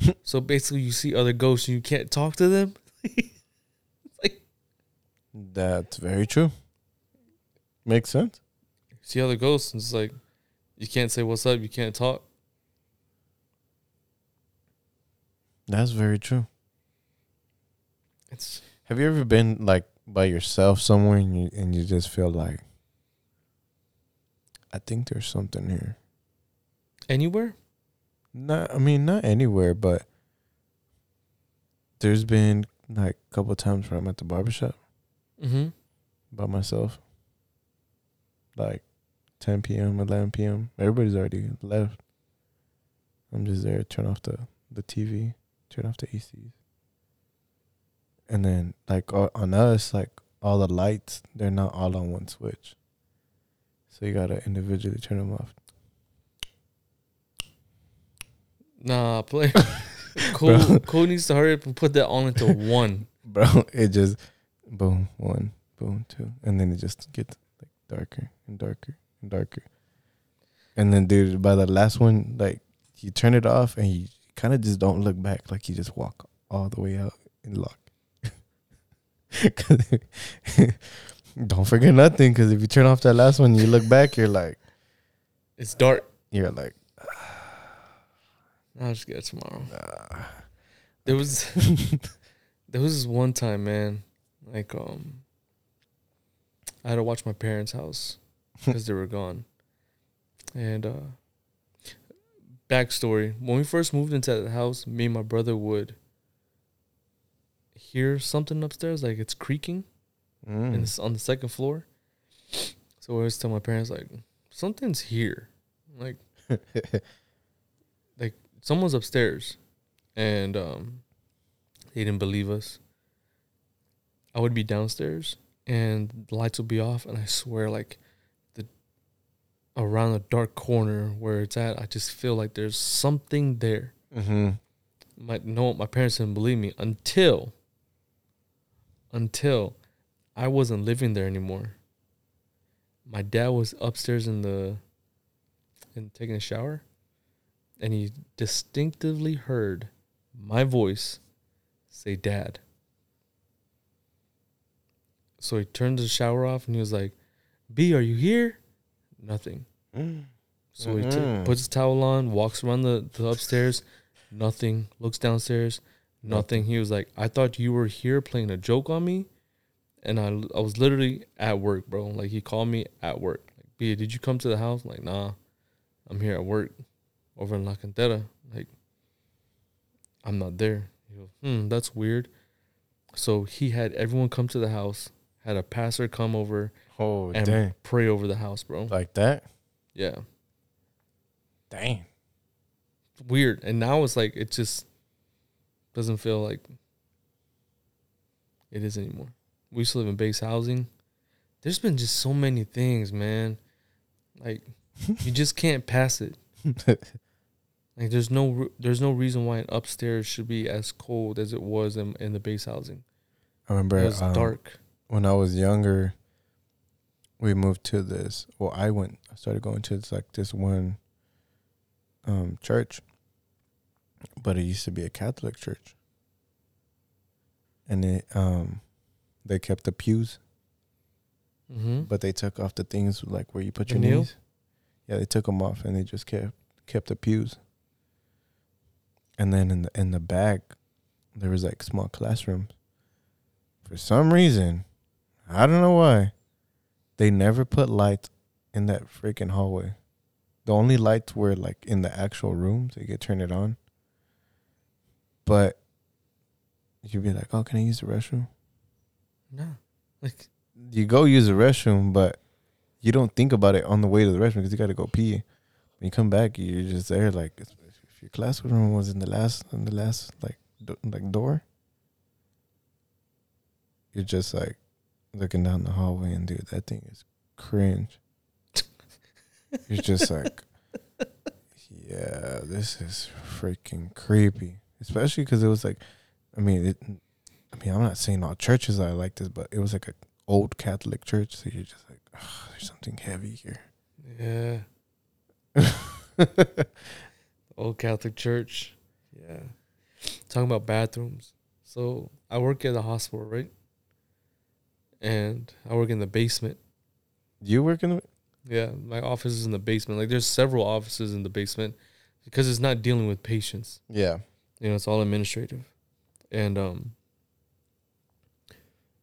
[SPEAKER 2] so basically you see other ghosts and you can't talk to them.
[SPEAKER 1] like That's very true. Makes sense.
[SPEAKER 2] See other ghosts and it's like you can't say what's up, you can't talk.
[SPEAKER 1] That's very true.
[SPEAKER 2] It's
[SPEAKER 1] Have you ever been like by yourself somewhere and you and you just feel like I think there's something here.
[SPEAKER 2] anywhere?
[SPEAKER 1] Not I mean not anywhere, but there's been like a couple times where I'm at the barbershop
[SPEAKER 2] Mm-hmm.
[SPEAKER 1] by myself. Like 10 p.m., 11 p.m. Everybody's already left. I'm just there, turn off the, the TV, turn off the ACs. And then, like, on us, like, all the lights, they're not all on one switch. So you gotta individually turn them off.
[SPEAKER 2] Nah, play. Cole, Cole needs to hurry up and put that on into one.
[SPEAKER 1] Bro, it just, boom, one, boom, two. And then it just gets, like, darker and darker and darker. And then, dude, by the last one, like, you turn it off and you kind of just don't look back. Like, you just walk all the way out and lock. don't forget nothing, because if you turn off that last one, you look back, you're like,
[SPEAKER 2] It's dark.
[SPEAKER 1] you're like,
[SPEAKER 2] I'll just get it tomorrow.
[SPEAKER 1] ah.
[SPEAKER 2] There was there was this one time, man. Like um, I had to watch my parents' house because they were gone. And uh, backstory: when we first moved into that house, me and my brother would hear something upstairs, like it's creaking, and
[SPEAKER 1] Mm.
[SPEAKER 2] it's on the second floor. So I always tell my parents like something's here, like like someone's upstairs and um they didn't believe us i would be downstairs and the lights would be off and i swear like the around the dark corner where it's at i just feel like there's something there
[SPEAKER 1] mm-hmm.
[SPEAKER 2] my no my parents didn't believe me until until i wasn't living there anymore my dad was upstairs in the and taking a shower and he distinctively heard my voice say dad so he turned the shower off and he was like b are you here nothing
[SPEAKER 1] Mm.
[SPEAKER 2] so he t-
[SPEAKER 1] Mhm.
[SPEAKER 2] puts his towel on, walks around the, the upstairs, nothing. Looks downstairs, nothing. He was like, "I thought you were here playing a joke on me," and I, I was literally at work, bro. Like he called me at work. Like, "B, did you come to the house?" I'm like, nah, I'm here at work, over in La Cantera. Like, I'm not there. He goes, hmm, that's weird. So he had everyone come to the house, had a pastor come over,
[SPEAKER 1] Oh,
[SPEAKER 2] and
[SPEAKER 1] dang.
[SPEAKER 2] pray over the house, bro.
[SPEAKER 1] Like that?
[SPEAKER 2] Yeah.
[SPEAKER 1] Dang.
[SPEAKER 2] weird. And now it's like it just doesn't feel like it is anymore. We used to live in base housing. There's been just so many things, man. Like you just can't pass it. Like there's no re- there's no reason why an upstairs should be as cold as it was in, in the base housing.
[SPEAKER 1] I remember
[SPEAKER 2] It was
[SPEAKER 1] um,
[SPEAKER 2] dark.
[SPEAKER 1] when I was younger, we moved to this. Well, I went. I started going to this like this one um, church, but it used to be a Catholic church, and it um, they kept the pews,
[SPEAKER 2] Mm-hmm.
[SPEAKER 1] but they took off the things like where you put
[SPEAKER 2] The
[SPEAKER 1] your
[SPEAKER 2] kneel?
[SPEAKER 1] knees. Yeah, they took them off, and they just kept kept the pews. And then in the in the back, there was like small classrooms. For some reason, I don't know why, they never put lights in that freaking hallway. The only lights were like in the actual rooms. You could turn it on. But you'd be like, "Oh, can I use the restroom?"
[SPEAKER 2] No. Like
[SPEAKER 1] you go use the restroom, but you don't think about it on the way to the restroom because you got to go pee. When you come back, you're just there. Like if if your classroom was in the last, in the last like do, like door, you're just like looking down the hallway, and dude, that thing is cringe. You're just like, yeah, this is freaking creepy. Especially because it was like, I mean, it, I mean, I'm not saying all churches are like this, but it was like an old Catholic church. So you're just like, oh, there's something heavy here.
[SPEAKER 2] Yeah. Old Catholic Church. Yeah. Talking about bathrooms. So I work at a hospital, right? And I work in the basement.
[SPEAKER 1] You work in the
[SPEAKER 2] Yeah, my office is in the basement. Like there's several offices in the basement because it's not dealing with patients.
[SPEAKER 1] yeah.
[SPEAKER 2] You know, it's all administrative. And um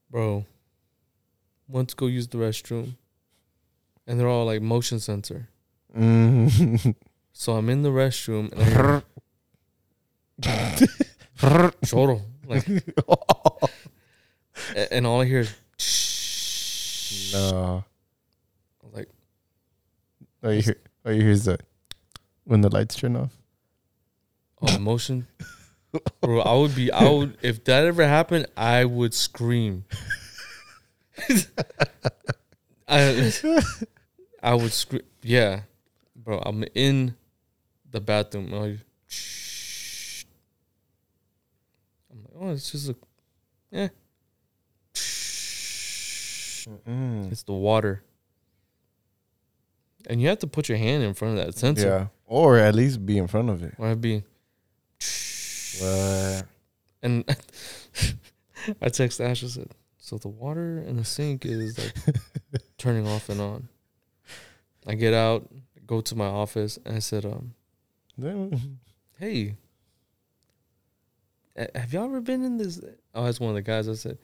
[SPEAKER 2] bro, went to go use the restroom. And they're all like motion sensor.
[SPEAKER 1] Mm.
[SPEAKER 2] So I'm in the restroom and choro. Like and all I hear is
[SPEAKER 1] no.
[SPEAKER 2] like
[SPEAKER 1] All you hear, all you hear is the when the lights turn off.
[SPEAKER 2] oh motion. Bro, I would be I would if that ever happened, I would scream. I I would scream yeah. Bro, I'm in the bathroom. I'm like, "Shh." I'm like, oh, it's just a yeah.
[SPEAKER 1] Mm.
[SPEAKER 2] It's the water. And you have to put your hand in front of that sensor.
[SPEAKER 1] Yeah. Or at least be in front of it.
[SPEAKER 2] Or I'd be
[SPEAKER 1] What?
[SPEAKER 2] and I text Ash and said, So the water in the sink is like turning off and on. I get out, go to my office, and I said, um, hey, have y'all ever been in this? I asked one of the guys, I said,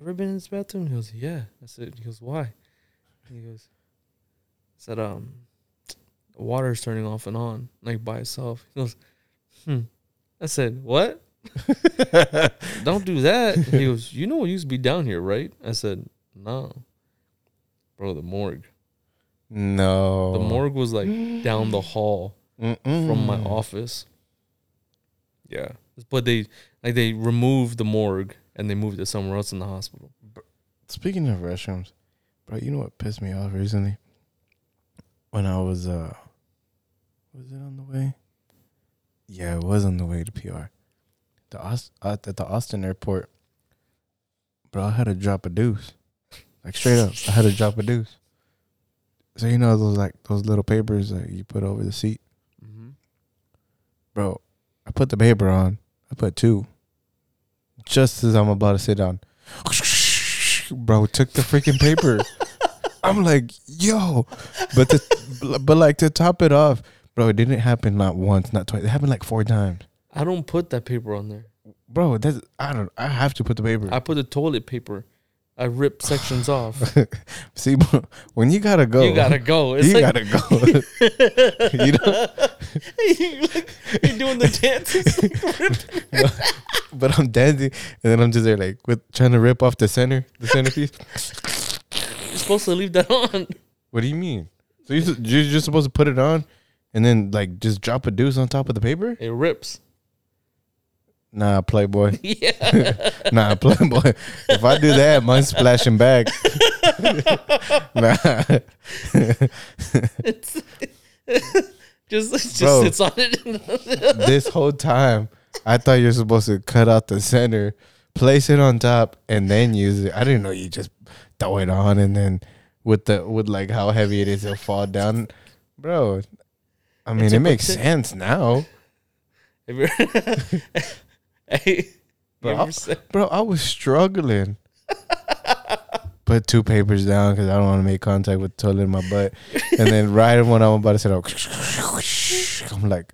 [SPEAKER 2] ever been in this bathroom? He goes, yeah. I said, he goes, why? He goes, I said, um, water's turning off and on, like by itself. He goes, hmm. I said, what? Don't do that. He goes, you know what used to be down here, right? I said, no. Bro, the morgue.
[SPEAKER 1] no.
[SPEAKER 2] The morgue was like down the hall from my office. Yeah, but they like they removed the morgue and they moved it somewhere else in the hospital.
[SPEAKER 1] Speaking of restrooms, bro, you know what pissed me off recently? When I was uh was it on the way? Yeah, it was on the way to PR. The Aust- uh, at the Austin airport, bro, I had to drop a deuce. Like straight up, I had to drop a deuce. So you know those like those little papers that you put over the seat,
[SPEAKER 2] Mm-hmm.
[SPEAKER 1] bro. I put the paper on. I put two. Just as I'm about to sit down, bro, took the freaking paper. I'm like, yo, but the, but like to top it off, bro, it didn't happen not once, not twice. It happened like four times,
[SPEAKER 2] I don't put that paper on there.
[SPEAKER 1] bro. That's I don't. I have to put the paper.
[SPEAKER 2] I put the toilet paper. I rip sections off.
[SPEAKER 1] See, bro, when you gotta go,
[SPEAKER 2] You gotta go. It's
[SPEAKER 1] you
[SPEAKER 2] like,
[SPEAKER 1] gotta go. you know,
[SPEAKER 2] you're, doing the dances.
[SPEAKER 1] but I'm dancing, and then I'm just there like with trying to rip off the center, the centerpiece.
[SPEAKER 2] You're supposed to leave that on.
[SPEAKER 1] What do you mean? So you you're just supposed to put it on, and then like just drop a deuce on top of the paper?
[SPEAKER 2] It rips.
[SPEAKER 1] Nah, Playboy.
[SPEAKER 2] Yeah.
[SPEAKER 1] Nah, Playboy. If I do that, mine's splashing back. nah.
[SPEAKER 2] It's just just
[SPEAKER 1] Bro.
[SPEAKER 2] sits on it.
[SPEAKER 1] this whole time, I thought you're supposed to cut out the center, place it on top, and then use it. I didn't know you just throw it on and then with the with like how heavy it is, it'll fall down, bro. I mean, it makes sense now,
[SPEAKER 2] Have you- hey,
[SPEAKER 1] Bro, I- bro. I was struggling. Put two papers down because I don't want to make contact with the toilet in my butt, and then right when I'm about to sit out, I'm like,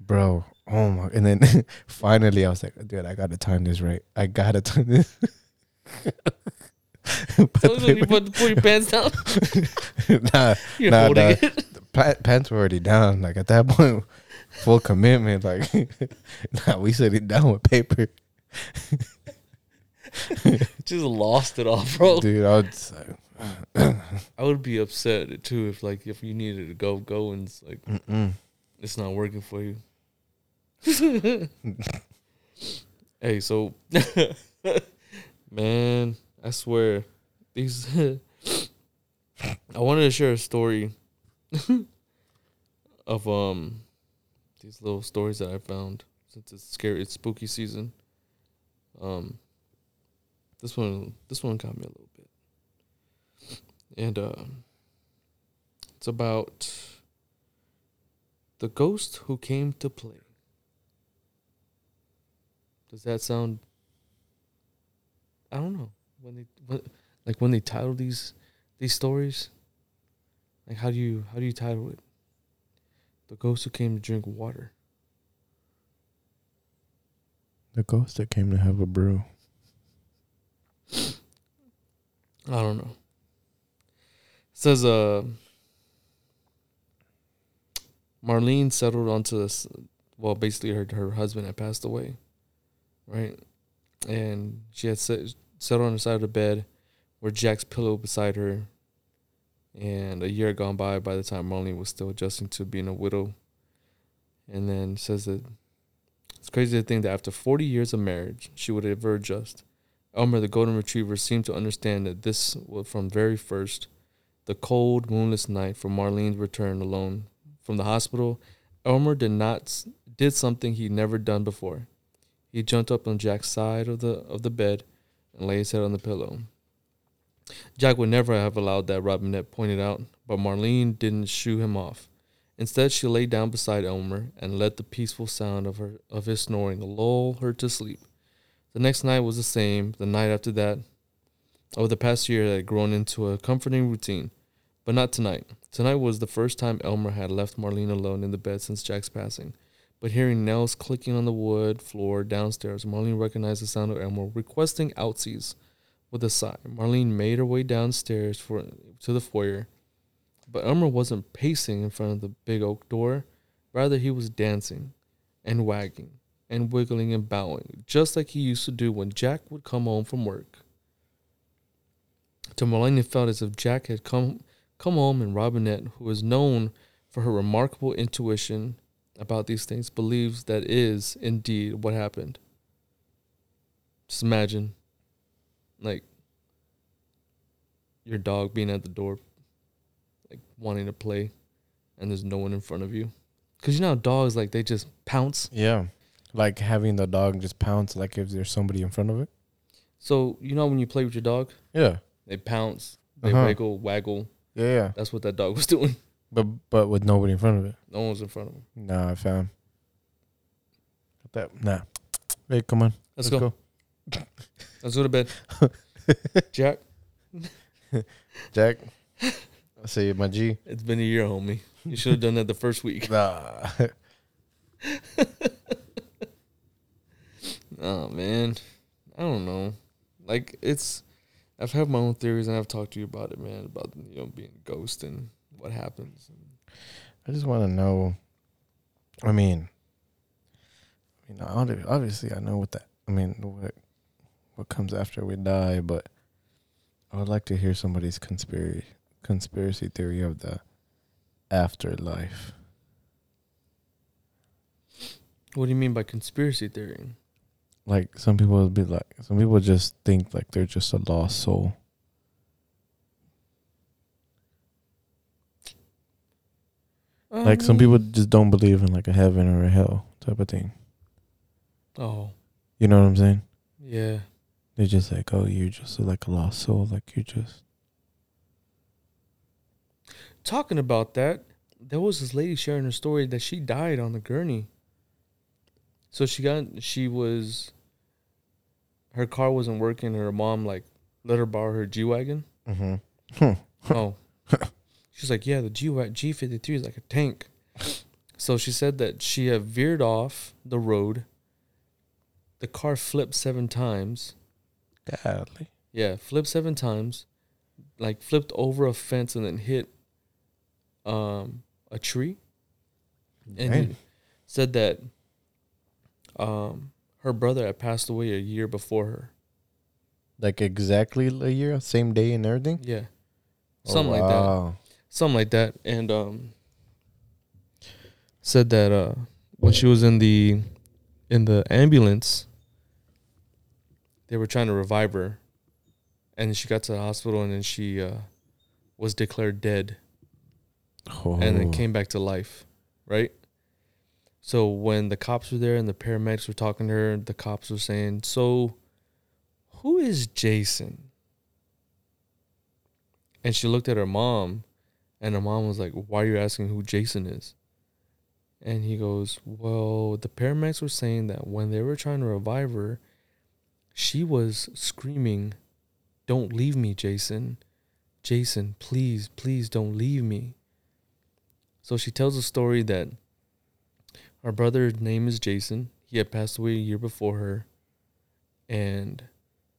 [SPEAKER 1] bro, oh my! And then finally, I was like, dude, I gotta time this right. I gotta time this. Put
[SPEAKER 2] so you put, put your pants down?
[SPEAKER 1] nah,
[SPEAKER 2] You're
[SPEAKER 1] Nah,
[SPEAKER 2] holding
[SPEAKER 1] nah.
[SPEAKER 2] it.
[SPEAKER 1] Pa- pants were already down. Like at that point, full commitment. Like, nah, we sit it down with paper,
[SPEAKER 2] Just lost it all, bro.
[SPEAKER 1] dude. I was uh, like,
[SPEAKER 2] I would be upset too if like if you needed to go, go and it's like
[SPEAKER 1] Mm-mm.
[SPEAKER 2] it's not working for you. hey, so man, I swear these. I wanted to share a story of um these little stories that I found since it's scary, it's spooky season. Um, this one, this one got me a little bit, and uh, it's about the ghost who came to play. Does that sound? I don't know when they when, like when they title these these stories. Like how do you how do you title it? The ghost who came to drink water.
[SPEAKER 1] The ghost that came to have a brew.
[SPEAKER 2] I don't know. It says uh Marlene settled onto this well basically her her husband had passed away. Right? And she had set, settled on the side of the bed where Jack's pillow beside her. And a year gone by by the time Marlene was still adjusting to being a widow. And then says that it's crazy to think that after 40 years of marriage, she would ever adjust. Elmer, the golden retriever, seemed to understand that this was from very first. The cold, moonless night for Marlene's return alone from the hospital, Elmer did not did something he'd never done before. He jumped up on Jack's side of the of the bed and lay his head on the pillow. Jack would never have allowed that, Robinette pointed out, but Marlene didn't shoo him off. Instead, she lay down beside Elmer and let the peaceful sound of her of his snoring lull her to sleep. The next night was the same. The night after that, over the past year, it had grown into a comforting routine, but not tonight. Tonight was the first time Elmer had left Marlene alone in the bed since Jack's passing. But hearing nails clicking on the wood floor downstairs, Marlene recognized the sound of Elmer requesting outsies. With a sigh, Marlene made her way downstairs for to the foyer. But Elmer wasn't pacing in front of the big oak door. Rather, he was dancing and wagging and wiggling and bowing, just like he used to do when Jack would come home from work. To Marlene, it felt as if Jack had come come home and Robinette, who is known for her remarkable intuition about these things, believes that is indeed what happened. Just imagine, like, your dog being at the door, like wanting to play, and there's no one in front of you. Cause you know how dogs like they just pounce.
[SPEAKER 1] Yeah. Like having the dog just pounce like if there's somebody in front of it.
[SPEAKER 2] So you know when you play with your dog,
[SPEAKER 1] Yeah.
[SPEAKER 2] they pounce, they
[SPEAKER 1] Uh-huh.
[SPEAKER 2] wiggle, waggle.
[SPEAKER 1] Yeah, yeah.
[SPEAKER 2] That's what that dog was doing.
[SPEAKER 1] But but with nobody in front of it.
[SPEAKER 2] No one was in front of him.
[SPEAKER 1] Nah, fam. That nah. Hey, come on.
[SPEAKER 2] Let's, go. Let's go to bed. Jack,
[SPEAKER 1] Jack. I say my G.
[SPEAKER 2] it's been a year, homie. You should have done that the first week.
[SPEAKER 1] Nah.
[SPEAKER 2] Oh man, I don't know. Like it's, I've had my own theories and I've talked to you about it, man. About you know being a ghost and what happens.
[SPEAKER 1] I just want to know. I mean, I mean, obviously, I know what that. I mean, what what comes after we die, but I would like to hear somebody's conspiracy conspiracy theory of the afterlife.
[SPEAKER 2] What do you mean by conspiracy theory?
[SPEAKER 1] Like some people would be like, some people just think like they're just a lost soul. Like some people
[SPEAKER 2] Um,
[SPEAKER 1] just don't believe in like a heaven or a hell type of thing.
[SPEAKER 2] Oh
[SPEAKER 1] You know what I'm saying?
[SPEAKER 2] yeah,
[SPEAKER 1] They're just like, oh, you're just like a lost soul. Like you're just
[SPEAKER 2] talking about that, there was this lady sharing her story that she died on the gurney. So she got she was her car wasn't working. Her mom like let her borrow her G wagon.
[SPEAKER 1] Mm-hmm.
[SPEAKER 2] Oh, she's like, yeah, the G G fifty three is like a tank. So she said that she had veered off the road. The car flipped seven times.
[SPEAKER 1] Godly.
[SPEAKER 2] Yeah, flipped seven times, like flipped over a fence and then hit um a tree. And
[SPEAKER 1] Dang.
[SPEAKER 2] he said that um her brother had passed away a year before her.
[SPEAKER 1] Like exactly a year, same day and everything.
[SPEAKER 2] Yeah.
[SPEAKER 1] Oh,
[SPEAKER 2] Something like that. Something like that. And um said that uh when she was in the in the ambulance they were trying to revive her and she got to the hospital and then she uh was declared dead
[SPEAKER 1] Oh.
[SPEAKER 2] and then came back to life, right? So when the cops were there and the paramedics were talking to her, the cops were saying, "So, who is Jason?" And she looked at her mom, and her mom was like, "Why are you asking who Jason is?" And he goes, "Well, the paramedics were saying that when they were trying to revive her, she was screaming, "Don't leave me, Jason. Jason, please, please don't leave me." So she tells a story that her brother's name is Jason. He had passed away a year before her. And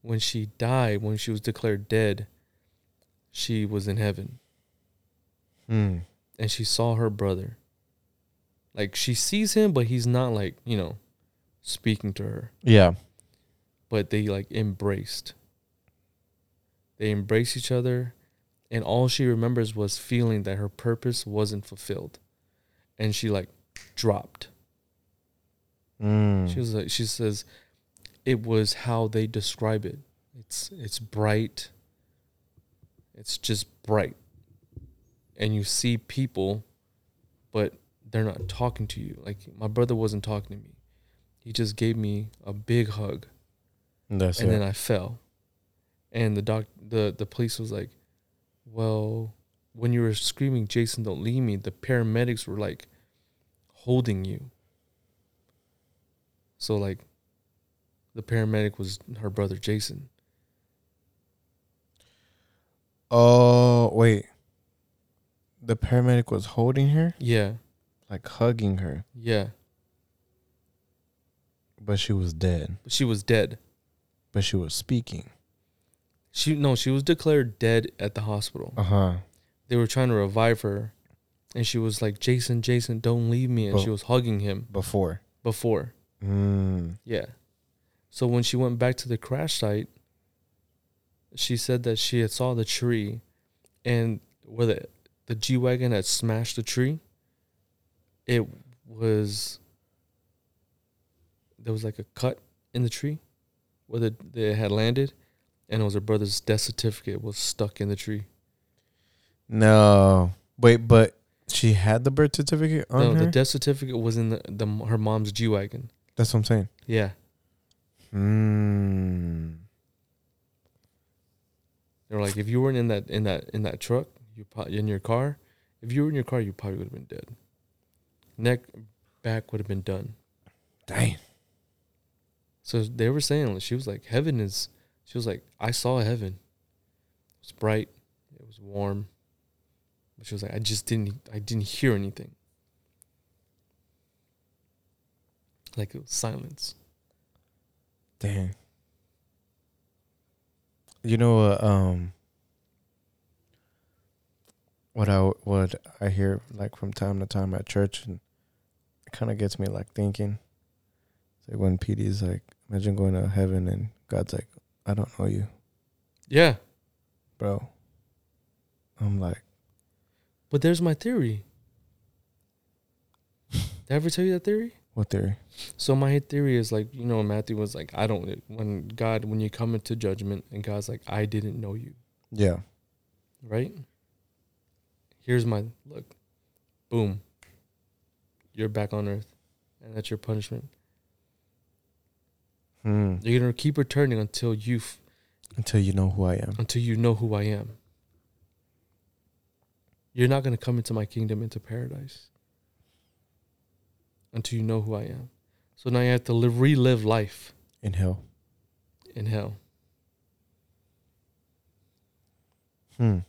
[SPEAKER 2] when she died, when she was declared dead, she was in heaven
[SPEAKER 1] Hmm.
[SPEAKER 2] and she saw her brother. Like she sees him, but he's not like, you know, speaking to her.
[SPEAKER 1] Yeah.
[SPEAKER 2] But they like embraced. They embraced each other, and all she remembers was feeling that her purpose wasn't fulfilled. And she like dropped.
[SPEAKER 1] Mm.
[SPEAKER 2] She was like she says it was how they describe it. It's it's bright. It's just bright. And you see people but they're not talking to you. Like my brother wasn't talking to me. He just gave me a big hug
[SPEAKER 1] That's
[SPEAKER 2] and
[SPEAKER 1] it.
[SPEAKER 2] then I fell. And the doc the the police was like, "Well, when you were screaming Jason don't leave me, the paramedics were like holding you." So like the paramedic was her brother Jason.
[SPEAKER 1] oh wait. The paramedic was holding her,
[SPEAKER 2] Yeah.
[SPEAKER 1] like hugging her,
[SPEAKER 2] Yeah.
[SPEAKER 1] but she was dead.
[SPEAKER 2] But she was dead.
[SPEAKER 1] But she was speaking.
[SPEAKER 2] She no, she was declared dead at the hospital.
[SPEAKER 1] Uh huh.
[SPEAKER 2] They were trying to revive her and she was like, "Jason, Jason, don't leave me." And
[SPEAKER 1] Oh.
[SPEAKER 2] she was hugging him
[SPEAKER 1] Before.
[SPEAKER 2] before.
[SPEAKER 1] Mm.
[SPEAKER 2] Yeah. So when she went back to the crash site, she said that she had saw the tree and where the the G Wagon had smashed the tree, it was there was like a cut in the tree where the they had landed and it was her brother's death certificate was stuck in the tree.
[SPEAKER 1] No. Wait, but she had the birth certificate on
[SPEAKER 2] no,
[SPEAKER 1] her.
[SPEAKER 2] the death certificate was in the, the her mom's G Wagon.
[SPEAKER 1] That's what I'm saying.
[SPEAKER 2] Yeah.
[SPEAKER 1] Hmm.
[SPEAKER 2] They were like, if you weren't in that in that in that truck, you pro- in your car, if you were in your car, you probably would have been dead. Neck, back would have been done.
[SPEAKER 1] Dang.
[SPEAKER 2] So they were saying she was like, heaven is. She was like, I saw heaven. It was bright. It was warm. But she was like, I just didn't. I didn't hear anything. Like it was silence.
[SPEAKER 1] Dang. You know what? Um. What I what I hear like from time to time at church, and it kind of gets me like thinking. It's like when PD's like, imagine going to heaven and God's like, I don't know you,
[SPEAKER 2] Yeah,
[SPEAKER 1] bro. I'm like,
[SPEAKER 2] but there's my theory. Did I ever tell you that theory?
[SPEAKER 1] what theory?
[SPEAKER 2] So my theory is like, you know, Matthew was like, I don't when God when you come into judgment and God's like, I didn't know you,
[SPEAKER 1] Yeah.
[SPEAKER 2] right? Here's my look. Boom. You're back on earth. And that's your punishment.
[SPEAKER 1] Hmm.
[SPEAKER 2] You're gonna keep returning until you f-
[SPEAKER 1] Until you know who I am.
[SPEAKER 2] until you know who I am. You're not gonna come into my kingdom into paradise until you know who I am. So now you have to live, relive life
[SPEAKER 1] In hell.
[SPEAKER 2] in hell.
[SPEAKER 1] Hmm.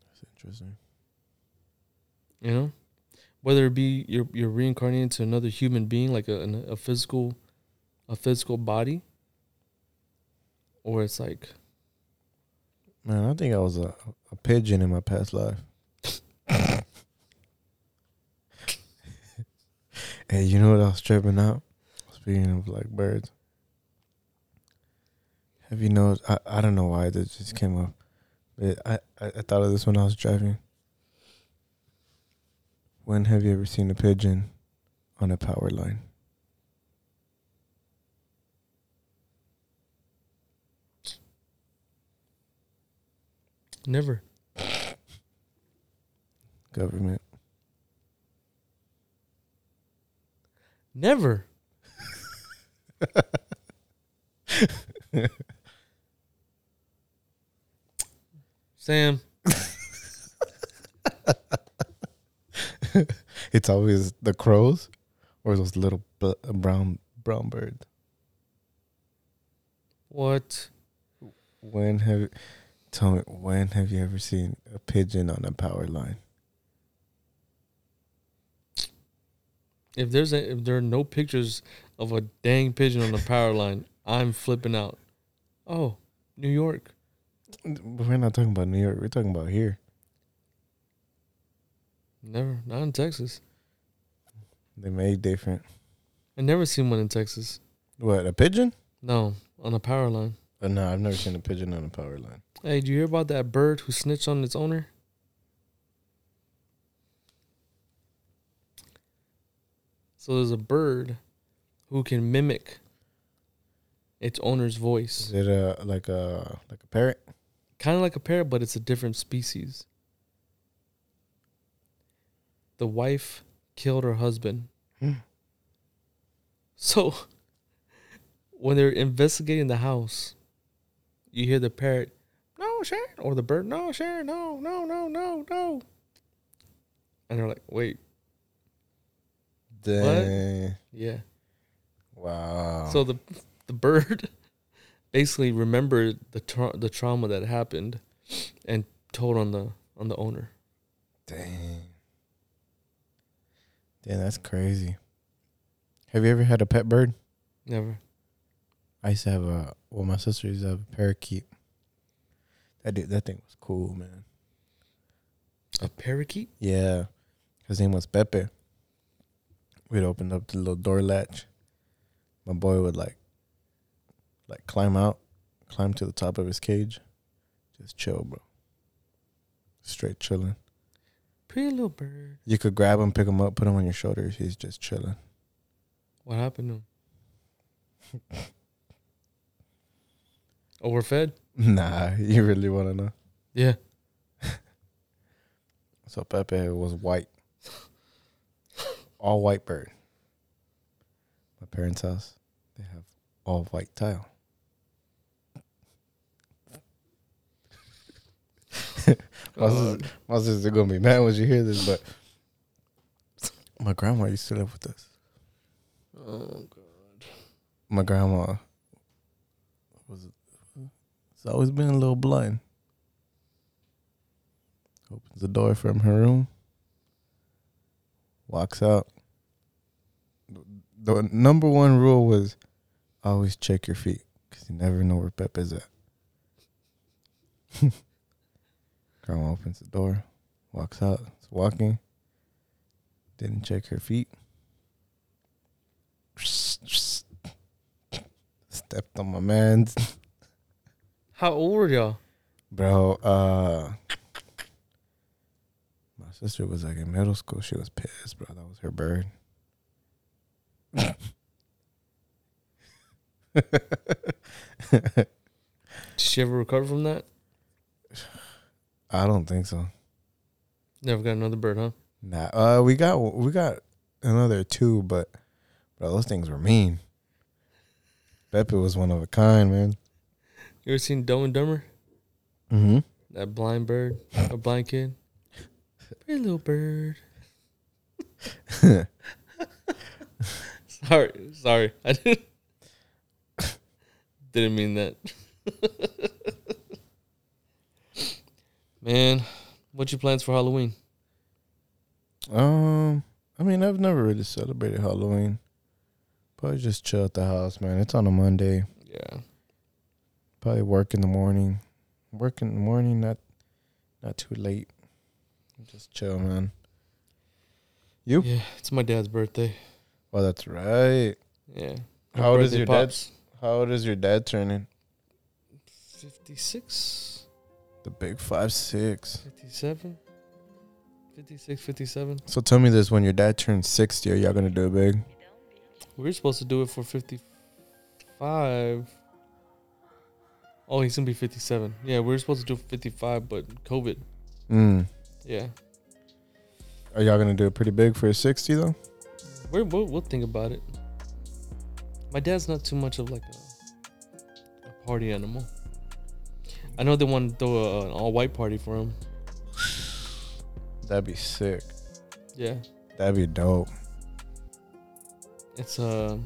[SPEAKER 1] That's interesting.
[SPEAKER 2] You know, whether it be you're you're reincarnated into another human being, like a a physical, a physical body, or it's like
[SPEAKER 1] Man, I think I was a, a pigeon in my past life. hey, you know what I was tripping out? Speaking of like birds. Have you noticed? I, I don't know why this just came up. But I, I, I thought of this when I was driving. When have you ever seen a pigeon on a power line?
[SPEAKER 2] never.
[SPEAKER 1] government.
[SPEAKER 2] Never. Sam,
[SPEAKER 1] It's always the crows or those little bl- brown brown birds.
[SPEAKER 2] what?
[SPEAKER 1] When have tell me when have you ever seen a pigeon on a power line?
[SPEAKER 2] If there's a, if there are no pictures of a dang pigeon on the power line, I'm flipping out. Oh, New York.
[SPEAKER 1] We're not talking about New York. We're talking about here.
[SPEAKER 2] Never. Not in Texas.
[SPEAKER 1] They made different.
[SPEAKER 2] I never seen one in Texas.
[SPEAKER 1] What a pigeon?
[SPEAKER 2] No, on a power line.
[SPEAKER 1] Uh, no, I've never seen a pigeon on a power line.
[SPEAKER 2] Hey, do you hear about that bird who snitched on its owner? So there's a bird who can mimic its owner's voice.
[SPEAKER 1] Is it a like a like a parrot?
[SPEAKER 2] Kind of like a parrot, but it's a different species. The wife killed her husband.
[SPEAKER 1] Hmm.
[SPEAKER 2] So when they're investigating the house, you hear the parrot, no, Sharon, or the bird, no, Sharon, no, no, no, no, no. And they're like, wait,
[SPEAKER 1] Dang.
[SPEAKER 2] yeah.
[SPEAKER 1] Wow.
[SPEAKER 2] So the the bird basically remembered the tra- the trauma that happened and told on the on the owner.
[SPEAKER 1] Dang. Damn, that's crazy. Have you ever had a pet bird?
[SPEAKER 2] Never.
[SPEAKER 1] I used to have a well, my sister used to have a parakeet. That did, that thing was cool, man.
[SPEAKER 2] A parakeet?
[SPEAKER 1] Yeah. His name was Pepe. We'd open up the little door latch. My boy would like like climb out, climb to the top of his cage. Just chill, bro. Straight chilling.
[SPEAKER 2] Pretty little bird.
[SPEAKER 1] You could grab him, pick him up, put him on your shoulders. He's just chilling.
[SPEAKER 2] What happened to him? Overfed?
[SPEAKER 1] Nah, you really want to know?
[SPEAKER 2] Yeah.
[SPEAKER 1] So Pepe was white. All white bird. My parents' house, they have all white tile. My, sister, my sister gonna be mad when she hear this, but my grandma used to live with us.
[SPEAKER 2] Oh god.
[SPEAKER 1] My grandma was it's always been a little blind. Opens the door from her room, walks out. The number one rule was always check your feet because you never know where Pepe's at. Grandma opens the door, walks out, is walking. Didn't check her feet. Stepped on my man's.
[SPEAKER 2] How old were y'all?
[SPEAKER 1] Bro, uh my sister was like in middle school. She was pissed, bro. That was her bird.
[SPEAKER 2] Did she ever recover from that?
[SPEAKER 1] I don't think so.
[SPEAKER 2] Never got another bird, huh?
[SPEAKER 1] Nah. Uh we got we got another two, but bro, those things were mean. Pepe was one of a kind, man.
[SPEAKER 2] You ever seen Dumb and Dumber?
[SPEAKER 1] Mm-hmm.
[SPEAKER 2] That blind bird, a blind kid. Pretty little bird. Sorry, sorry. I didn't didn't mean that. Man, what your plans for Halloween?
[SPEAKER 1] Um, I mean, I've never really celebrated Halloween. Probably just chill at the house, man. It's on a Monday.
[SPEAKER 2] Yeah.
[SPEAKER 1] Probably work in the morning. Work in the morning, not not too late. Just chill, man. You?
[SPEAKER 2] Yeah, it's my dad's birthday.
[SPEAKER 1] Oh, that's right.
[SPEAKER 2] Yeah.
[SPEAKER 1] How old is your dad? How old is your dad turning?
[SPEAKER 2] 56,
[SPEAKER 1] The big five six.
[SPEAKER 2] 57, 56, 57.
[SPEAKER 1] So tell me this: when your dad turns sixty, are y'all gonna do it big?
[SPEAKER 2] We are supposed to do it for 55. Oh, he's gonna be 57. Yeah, we are supposed to do 55, but COVID.
[SPEAKER 1] Mm.
[SPEAKER 2] Yeah.
[SPEAKER 1] Are y'all gonna do it pretty big for a sixty though?
[SPEAKER 2] We're, we'll we'll think about it. My dad's not too much of like a, a party animal. I know they want to throw a, an all white party for him.
[SPEAKER 1] That'd be sick.
[SPEAKER 2] Yeah,
[SPEAKER 1] That'd be dope.
[SPEAKER 2] it's uh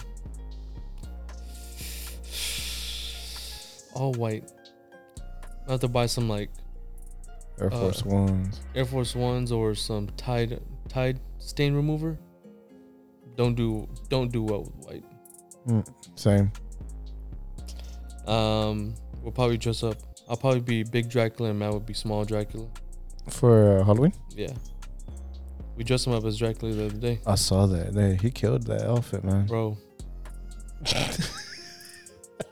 [SPEAKER 2] all white. I have to buy some like
[SPEAKER 1] Air
[SPEAKER 2] Uh,
[SPEAKER 1] Force Ones.
[SPEAKER 2] Air Force Ones or some Tide Tide stain remover. Don't do don't do well with white.
[SPEAKER 1] Same.
[SPEAKER 2] Um, we'll probably dress up. I'll probably be big Dracula and Matt would be small Dracula.
[SPEAKER 1] For uh, Halloween?
[SPEAKER 2] Yeah. We dressed him up as Dracula the other day,
[SPEAKER 1] I saw that. They, he killed that outfit, man.
[SPEAKER 2] bro.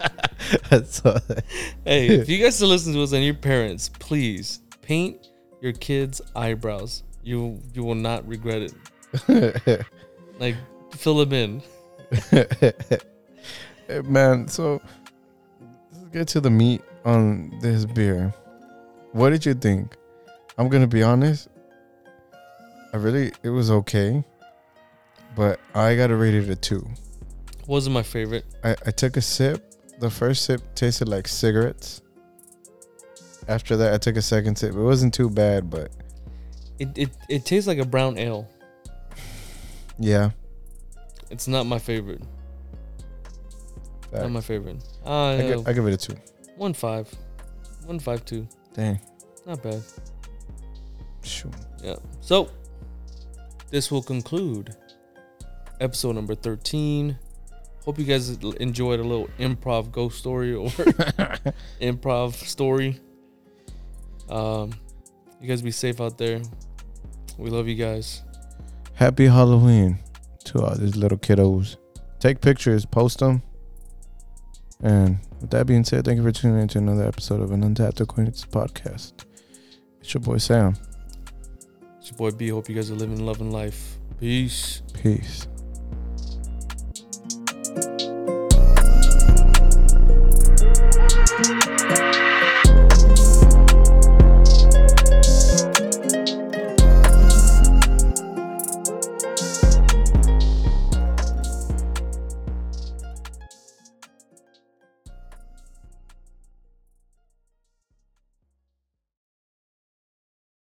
[SPEAKER 1] I saw that.
[SPEAKER 2] Hey, if you guys still listen to us and your parents, please paint your kids' eyebrows. You you will not regret it. Like fill them in.
[SPEAKER 1] Hey, man, so let's get to the meat on this beer. What did you think? I'm gonna be honest. I really it was okay, but I gotta rate it a two.
[SPEAKER 2] Wasn't my favorite.
[SPEAKER 1] I, I took a sip. The first sip tasted like cigarettes. After that, I took a second sip. It wasn't too bad, but
[SPEAKER 2] It it, it tastes like a brown ale.
[SPEAKER 1] yeah.
[SPEAKER 2] It's not my favorite. Not my favorite. Uh,
[SPEAKER 1] I, give, I give it a two.
[SPEAKER 2] One five, one five two.
[SPEAKER 1] Dang.
[SPEAKER 2] Not bad.
[SPEAKER 1] Shoot.
[SPEAKER 2] Yeah. So this will conclude episode number thirteen. Hope you guys enjoyed a little improv ghost story or improv story. Um, you guys be safe out there. We love you guys.
[SPEAKER 1] Happy Halloween to all these little kiddos. Take pictures, post them. And with that being said, thank you for tuning in to another episode of an Untapped Acquaintance podcast. It's your boy Sam.
[SPEAKER 2] It's your boy B. Hope you guys are living, loving life. Peace.
[SPEAKER 1] Peace.